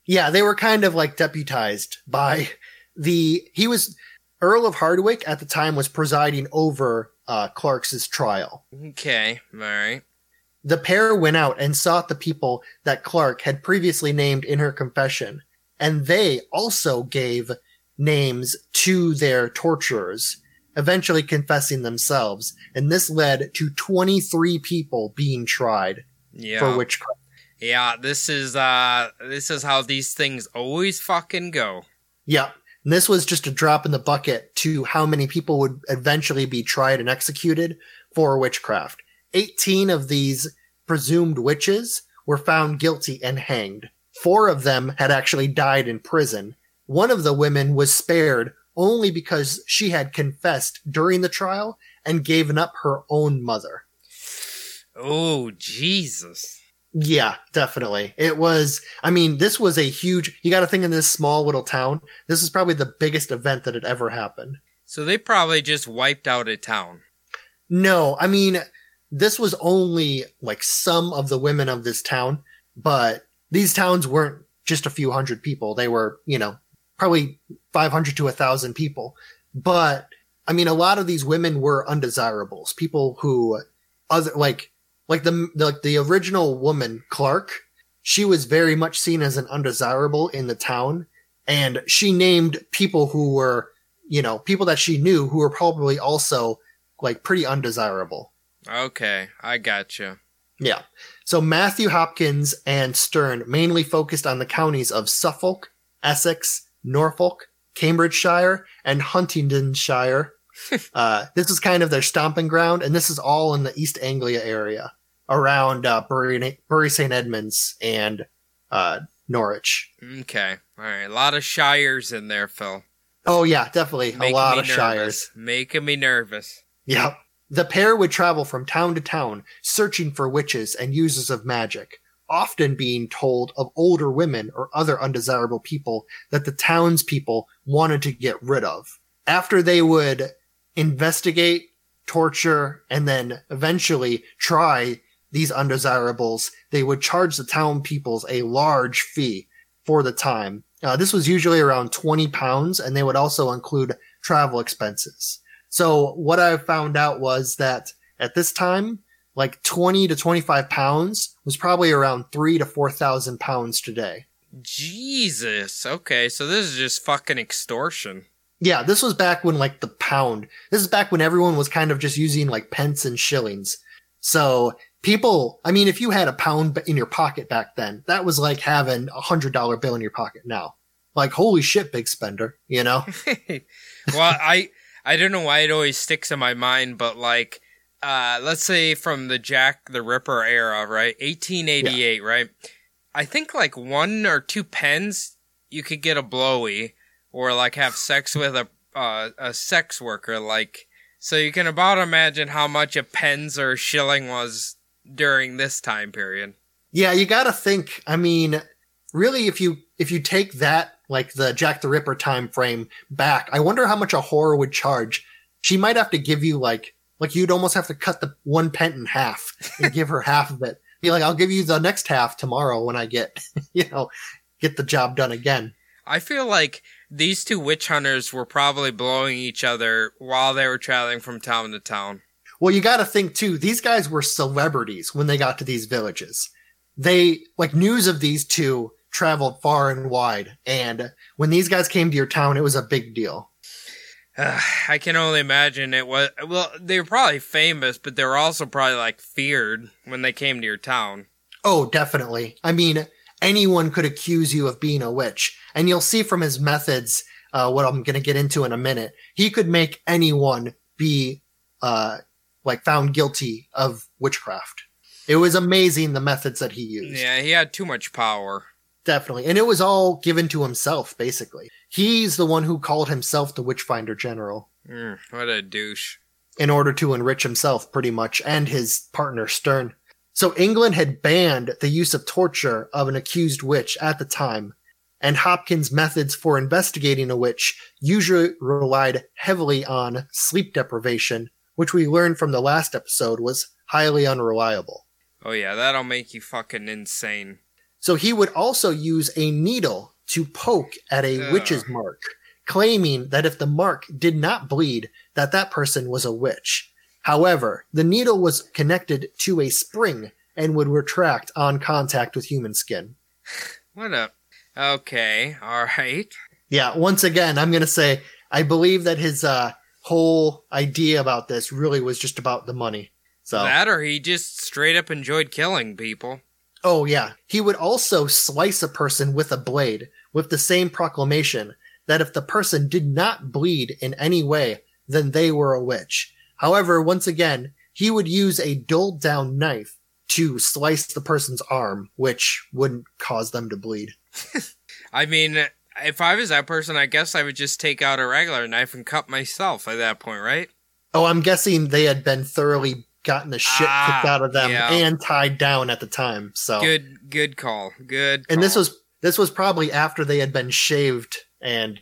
Yeah, they were kind of like deputized by the. He was Earl of Hardwick at the time was presiding over uh, Clark's trial. Okay, all right. The pair went out and sought the people that Clark had previously named in her confession, and they also gave names to their torturers, eventually confessing themselves, and this led to 23 people being tried Yeah. for witchcraft. Yeah, this is uh this is how these things always fucking go. Yeah. And this was just a drop in the bucket to how many people would eventually be tried and executed for witchcraft. 18 of these presumed witches were found guilty and hanged. Four of them had actually died in prison. One of the women was spared only because she had confessed during the trial and given up her own mother. Oh, Jesus. Yeah, definitely. It was, I mean, this was a huge, you got to think in this small little town, this is probably the biggest event that had ever happened. So they probably just wiped out a town. No, I mean, this was only like some of the women of this town, but these towns weren't just a few hundred people. They were, you know, probably 500 to a thousand people. But I mean, a lot of these women were undesirables, people who other, like like the like the original woman Clark, she was very much seen as an undesirable in the town, and she named people who were, you know, people that she knew who were probably also like pretty undesirable. Okay, I gotcha. Yeah. So Matthew Hopkins and Stearne mainly focused on the counties of Suffolk, Essex, Norfolk, Cambridgeshire, and Huntingdonshire. uh, this is kind of their stomping ground, and this is all in the East Anglia area around uh, Bury, Bury St. Edmunds and uh, Norwich. Okay, all right. A lot of shires in there, Phil. Oh yeah, definitely Making a lot of nervous. shires. Making me nervous. Yep. The pair would travel from town to town, searching for witches and users of magic, often being told of older women or other undesirable people that the townspeople wanted to get rid of. After they would investigate, torture, and then eventually try these undesirables, they would charge the town peoples a large fee for the time. Uh, this was usually around 20 pounds, and they would also include travel expenses. So what I found out was that at this time, like 20 to 25 pounds was probably around three to 4,000 pounds today. Jesus. Okay, so this is just fucking extortion. Yeah, this was back when like the pound, this is back when everyone was kind of just using like pence and shillings. So people, I mean, if you had a pound in your pocket back then, that was like having a hundred dollar bill in your pocket now. Like, holy shit, big spender, you know? well, I I don't know why it always sticks in my mind, but like, uh, let's say from the Jack the Ripper era, right, 1888, right. I think like one or two pens you could get a blowy or like have sex with a uh, a sex worker, like. So you can about imagine how much a pence or a shilling was during this time period. Yeah, you gotta think. I mean, really, if you if you take that like the Jack the Ripper time frame back, I wonder how much a whore would charge. She might have to give you like like you'd almost have to cut the one pent in half and give her half of it. Be like, I'll give you the next half tomorrow when I get you know get the job done again. I feel like these two witch hunters were probably blowing each other while they were traveling from town to town. Well, you got to think too. These guys were celebrities when they got to these villages. They like news of these two traveled far and wide, and when these guys came to your town, it was a big deal. Uh, I can only imagine it was. Well, they were probably famous, but they were also probably like feared when they came to your town. Oh, definitely. I mean, anyone could accuse you of being a witch, and you'll see from his methods, uh, what I'm going to get into in a minute. He could make anyone be, uh, like found guilty of witchcraft. It was amazing the methods that he used. Yeah, he had too much power. Definitely. And it was all given to himself, basically. He's the one who called himself the Witchfinder General Mm, what a douche. in order to enrich himself, pretty much, and his partner Stearne. So England had banned the use of torture of an accused witch at the time, and Hopkins' methods for investigating a witch usually relied heavily on sleep deprivation, which we learned from the last episode was highly unreliable. Oh yeah, that'll make you fucking insane. So he would also use a needle to poke at a Ugh. witch's mark, claiming that if the mark did not bleed, that that person was a witch. However, the needle was connected to a spring and would retract on contact with human skin. What a. Okay, alright. Yeah, once again, I'm going to say I believe that his uh, whole idea about this really was just about the money. So That or he just straight up enjoyed killing people. Oh, yeah. He would also slice a person with a blade with the same proclamation that if the person did not bleed in any way, then they were a witch. However, once again, he would use a dulled down knife to slice the person's arm, which wouldn't cause them to bleed. I mean, if I was that person, I guess I would just take out a regular knife and cut myself at that point, right? Oh, I'm guessing they had been thoroughly gotten the shit Ah, kicked out of them yeah. and tied down at the time. So, Good, good call. Good. and this was this was probably after they had been shaved and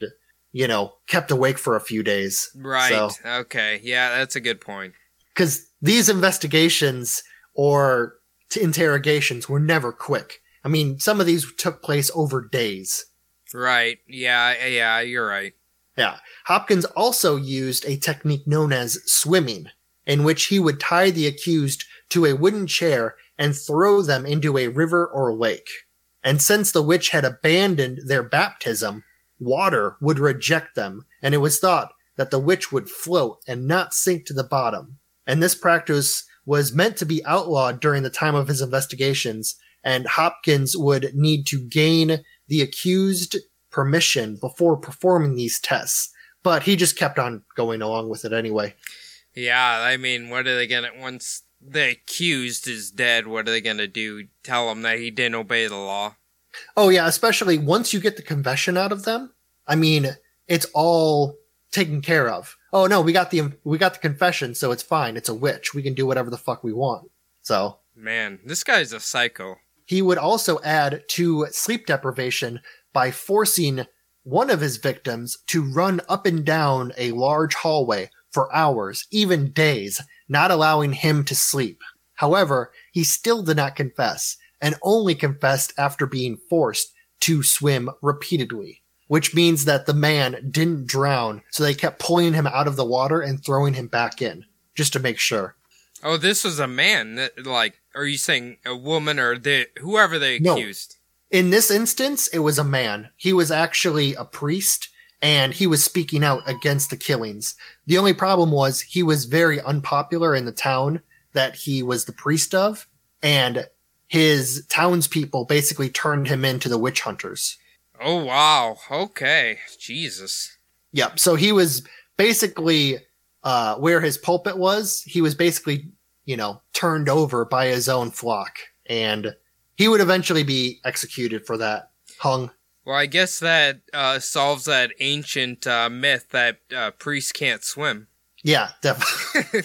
you know kept awake for a few days. right. So, Okay. Yeah, that's a good point. because these investigations or t- interrogations were never quick. I mean, some of these took place over days. Right. Yeah. Yeah. You're right. Yeah. Hopkins also used a technique known as swimming, in which he would tie the accused to a wooden chair and throw them into a river or lake. And since the witch had abandoned their baptism, water would reject them, and it was thought that the witch would float and not sink to the bottom. And this practice was meant to be outlawed during the time of his investigations, and Hopkins would need to gain the accused permission before performing these tests. But he just kept on going along with it anyway. Yeah, I mean, what are they gonna once the accused is dead? What are they gonna do? Tell him that he didn't obey the law? Oh yeah, especially once you get the confession out of them. I mean, it's all taken care of. Oh no, we got the we got the confession, so it's fine. It's a witch. We can do whatever the fuck we want. So Man, this guy's a psycho. he would also add to sleep deprivation by forcing one of his victims to run up and down a large hallway for hours, even days, not allowing him to sleep. However, he still did not confess and only confessed after being forced to swim repeatedly, which means that the man didn't drown, so they kept pulling him out of the water and throwing him back in just to make sure. Oh, this was a man. That, like, are you saying a woman or the whoever they accused? No. accused? In this instance, it was a man. He was actually a priest and he was speaking out against the killings. The only problem was he was very unpopular in the town that he was the priest of, and his townspeople basically turned him into the witch hunters. Oh wow. Okay. Jesus. Yep. So he was basically uh, where his pulpit was. He was basically, you know, turned over by his own flock, and he would eventually be executed for that, hung. Well, I guess that uh, solves that ancient uh, myth that uh, priests can't swim. Yeah, definitely.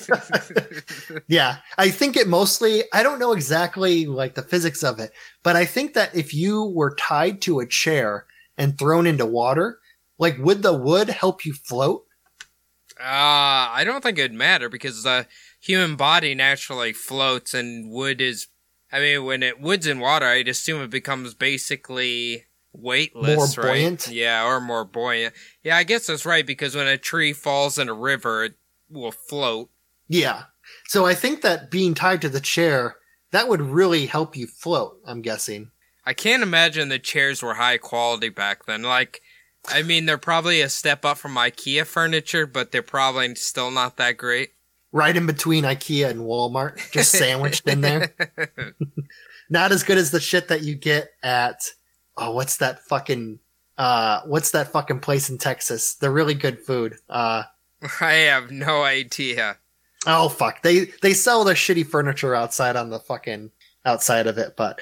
yeah, I think it mostly. I don't know exactly like the physics of it, but I think that if you were tied to a chair and thrown into water, like would the wood help you float? Uh, I don't think it'd matter because the human body naturally floats and wood is. I mean, when it wood's in water, I'd assume it becomes basically weightless, More right? buoyant? Yeah, or more buoyant. Yeah, I guess that's right because when a tree falls in a river, it will float. Yeah. So I think that being tied to the chair that would really help you float. I'm guessing. I can't imagine the chairs were high quality back then. Like, I mean, they're probably a step up from IKEA furniture, but they're probably still not that great. Right in between IKEA and Walmart, just sandwiched in there. Not as good as the shit that you get at oh, what's that fucking uh what's that fucking place in Texas? The really good food. Uh I have no idea. oh fuck. They they sell their shitty furniture outside on the fucking outside of it, but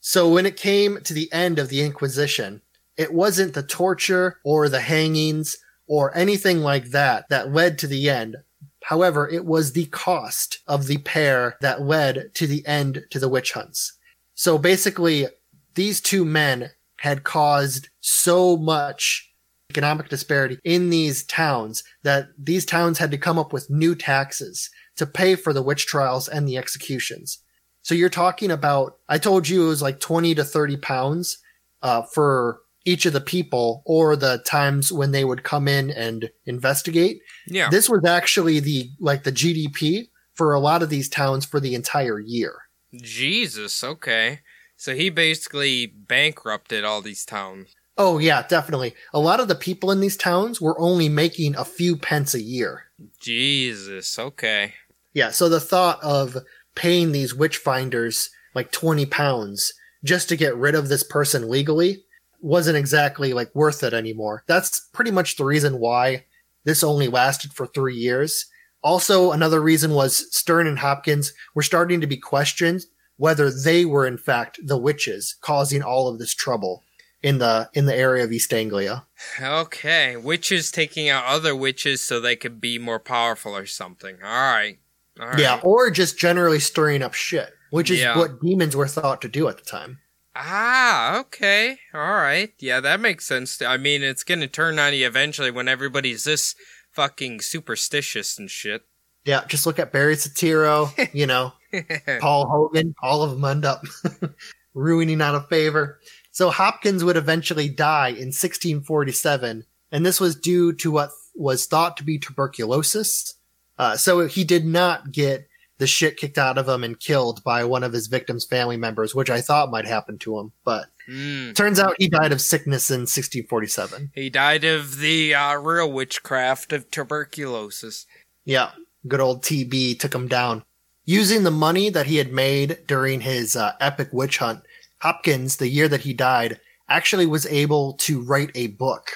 so when it came to the end of the Inquisition, it wasn't the torture or the hangings or anything like that that led to the end. However, it was the cost of the pair that led to the end to the witch hunts. So basically, these two men had caused so much economic disparity in these towns that these towns had to come up with new taxes to pay for the witch trials and the executions. So you're talking about, I told you it was like 20 to 30 pounds uh, for each of the people or the times when they would come in and investigate. Yeah. This was actually the, like the GDP for a lot of these towns for the entire year. Jesus, okay. So he basically bankrupted all these towns. Oh yeah, definitely. A lot of the people in these towns were only making a few pence a year. Jesus, okay. Yeah, so the thought of paying these witch finders like 20 pounds just to get rid of this person legally wasn't exactly like worth it anymore. That's pretty much the reason why this only lasted for three years. Also, another reason was Stearne and Hopkins were starting to be questioned whether they were in fact the witches causing all of this trouble in the in the area of East Anglia. Okay. Witches taking out other witches so they could be more powerful or something. Alright. Alright. Yeah, or just generally stirring up shit, which is Yeah. what demons were thought to do at the time. Ah, okay. Alright. Yeah, that makes sense. I mean, it's gonna turn on you eventually when everybody's this fucking superstitious and shit. Yeah, just look at Barry Satiro, you know, Paul Hogan, all of them end up ruining out of favor. So Hopkins would eventually die in 1647, and this was due to what was thought to be tuberculosis. Uh, so he did not get the shit kicked out of him and killed by one of his victims' family members, which I thought might happen to him, but Mm. turns out he died of sickness in 1647. He died of the uh, real witchcraft of tuberculosis. Yeah, good old TB took him down. Using the money that he had made during his uh, epic witch hunt, Hopkins, the year that he died, actually was able to write a book.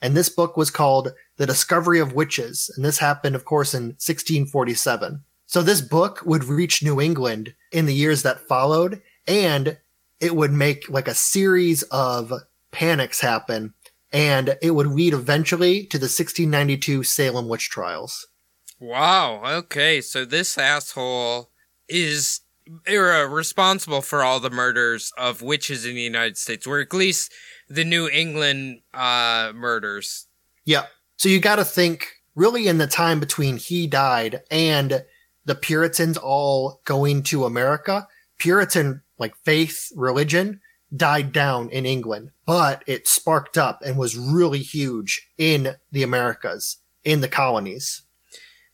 And this book was called The Discovery of Witches. And this happened, of course, in 1647. So this book would reach New England in the years that followed, and it would make like a series of panics happen, and it would lead eventually to the 1692 Salem witch trials. Wow. Okay, so this asshole is responsible for all the murders of witches in the United States, or at least the New England uh, murders. Yeah. So you got to think really in the time between he died and the Puritans all going to America, Puritan like faith, religion died down in England, but it sparked up and was really huge in the Americas, in the colonies.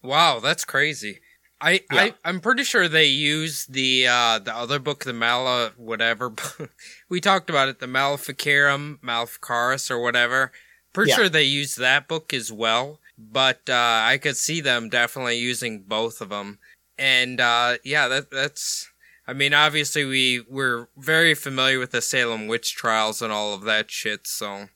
Wow, that's crazy. I, Yeah. I I'm pretty sure they used the uh the other book, the Mala whatever. we talked about it, the Maleficarum, Maleficaris or whatever. Pretty Yeah. sure they used that book as well. But uh, I could see them definitely using both of them. And uh, yeah, that that's. I mean, obviously we we're very familiar with the Salem witch trials and all of that shit. So,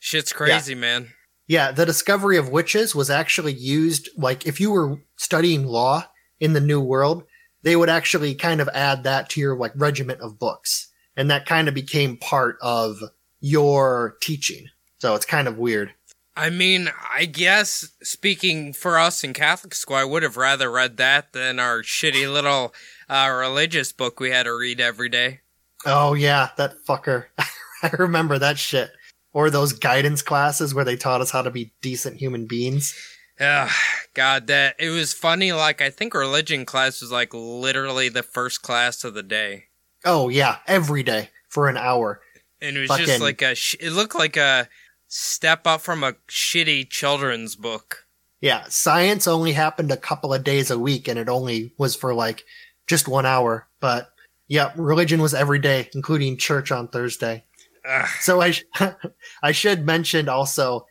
shit's crazy, man. Yeah, the discovery of witches was actually used like if you were studying law in the New World, they would actually kind of add that to your like regiment of books. And that kind of became part of your teaching. So it's kind of weird. I mean, I guess speaking for us in Catholic school, I would have rather read that than our shitty little uh, religious book we had to read every day. Oh yeah, that fucker. I remember that shit. Or those guidance classes where they taught us how to be decent human beings. Ugh, God, that it was funny. Like I think religion class was like literally the first class of the day, Oh yeah, every day for an hour. and it was just like a. It looked like a step up from a shitty children's book. Yeah, science only happened a couple of days a week and it only was for like just one hour. But yeah, religion was every day, including church on Thursday. Ugh. So I, sh- I should mention also,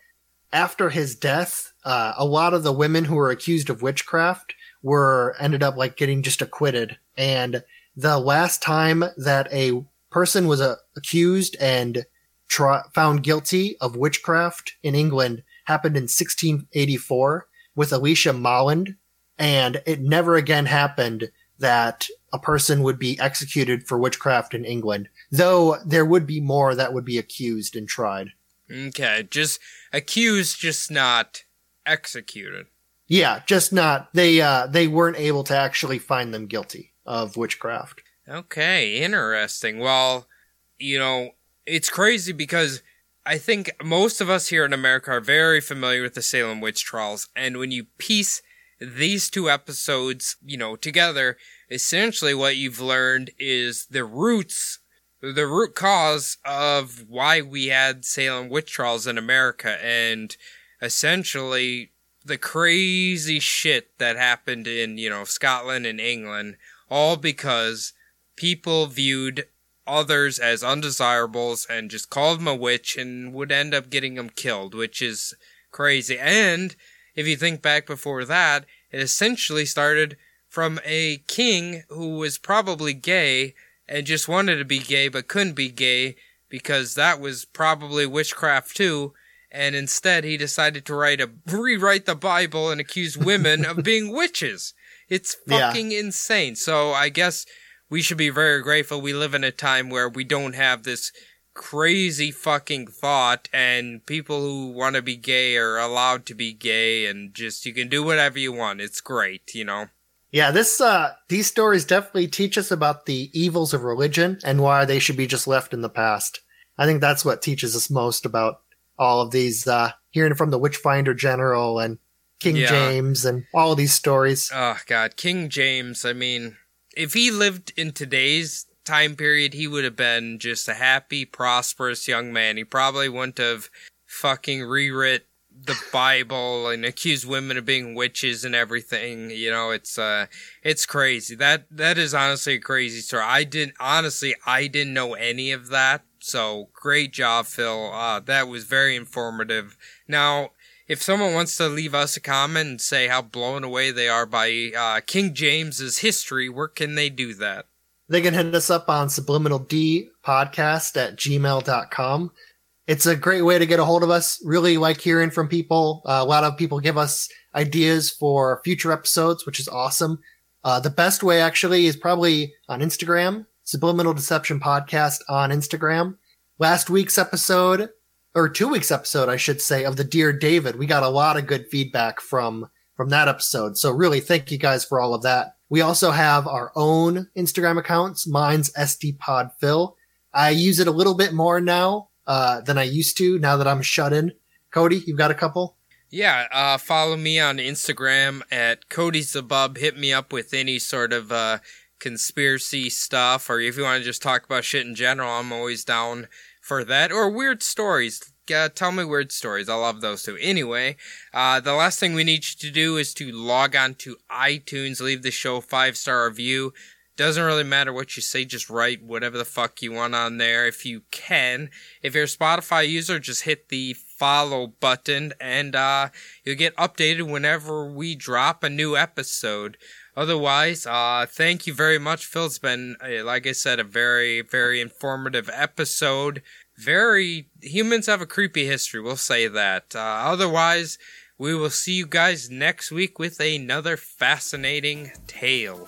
after his death, uh, a lot of the women who were accused of witchcraft were ended up like getting just acquitted. And the last time that a person was uh, accused and found guilty of witchcraft in England happened in 1684 with Alicia Molland. And it never again happened that a person would be executed for witchcraft in England, though there would be more that would be accused and tried. Okay, just accused, just not executed. Yeah, just not they uh they weren't able to actually find them guilty of witchcraft. Okay, interesting. Well, you know, it's crazy because I think most of us here in America are very familiar with the Salem witch trials, and when you piece these two episodes, you know, together, essentially what you've learned is the roots, the root cause of why we had Salem witch trials in America, and essentially the crazy shit that happened in, you know, Scotland and England, all because people viewed others as undesirables and just called them a witch and would end up getting them killed, which is crazy. And if you think back before that, it essentially started from a king who was probably gay and just wanted to be gay but couldn't be gay because that was probably witchcraft too. And instead, he decided to write a rewrite the Bible and accuse women of being witches. It's Yeah. fucking insane. So I guess we should be very grateful we live in a time where we don't have this crazy fucking thought and people who want to be gay are allowed to be gay and just you can do whatever you want. It's great, you know. Yeah, this uh these stories definitely teach us about the evils of religion and why they should be just left in the past. I think that's what teaches us most about all of these uh hearing from the Witchfinder General and King Yeah. James and all of these stories. Oh god, King James, I mean, if he lived in today's time period, he would have been just a happy, prosperous young man. He probably wouldn't have fucking rewrit the Bible and accuse women of being witches and everything. You know, it's uh, it's crazy. That that is honestly a crazy story. I didn't honestly, I didn't know any of that. So great job, Phil. Uh, that was very informative. Now, if someone wants to leave us a comment and say how blown away they are by uh, King James's history, where can they do that? They can hit us up on subliminal D podcast at gmail.com. It's a great way to get a hold of us. Really like hearing from people. Uh, a lot of people give us ideas for future episodes, which is awesome. Uh, the best way actually is probably on Instagram, Subliminal Deception Podcast on Instagram. Last week's episode, or two weeks episode, I should say, of the Dear David, we got a lot of good feedback from from that episode. So really, thank you guys for all of that. We also have our own Instagram accounts. Mine's SDPodPhil. I use it a little bit more now uh, than I used to. Now that I'm shut in. Cody, you've got a couple. Yeah, uh, follow me on Instagram at Cody's the Bub. Hit me up with any sort of uh, conspiracy stuff, or if you want to just talk about shit in general, I'm always down for that. Or weird stories. Uh, tell me weird stories. I love those too. Anyway, uh, the last thing we need you to do is to log on to iTunes, leave the show five star review. Doesn't really matter what you say, just write whatever the fuck you want on there if you can. If you're a Spotify user, just hit the follow button and uh, you'll get updated whenever we drop a new episode. Otherwise, uh, thank you very much, Phil. It's been, uh, like I said, a very, very informative episode. Very, humans have a creepy history, we'll say that. Uh, otherwise, we will see you guys next week with another fascinating tale.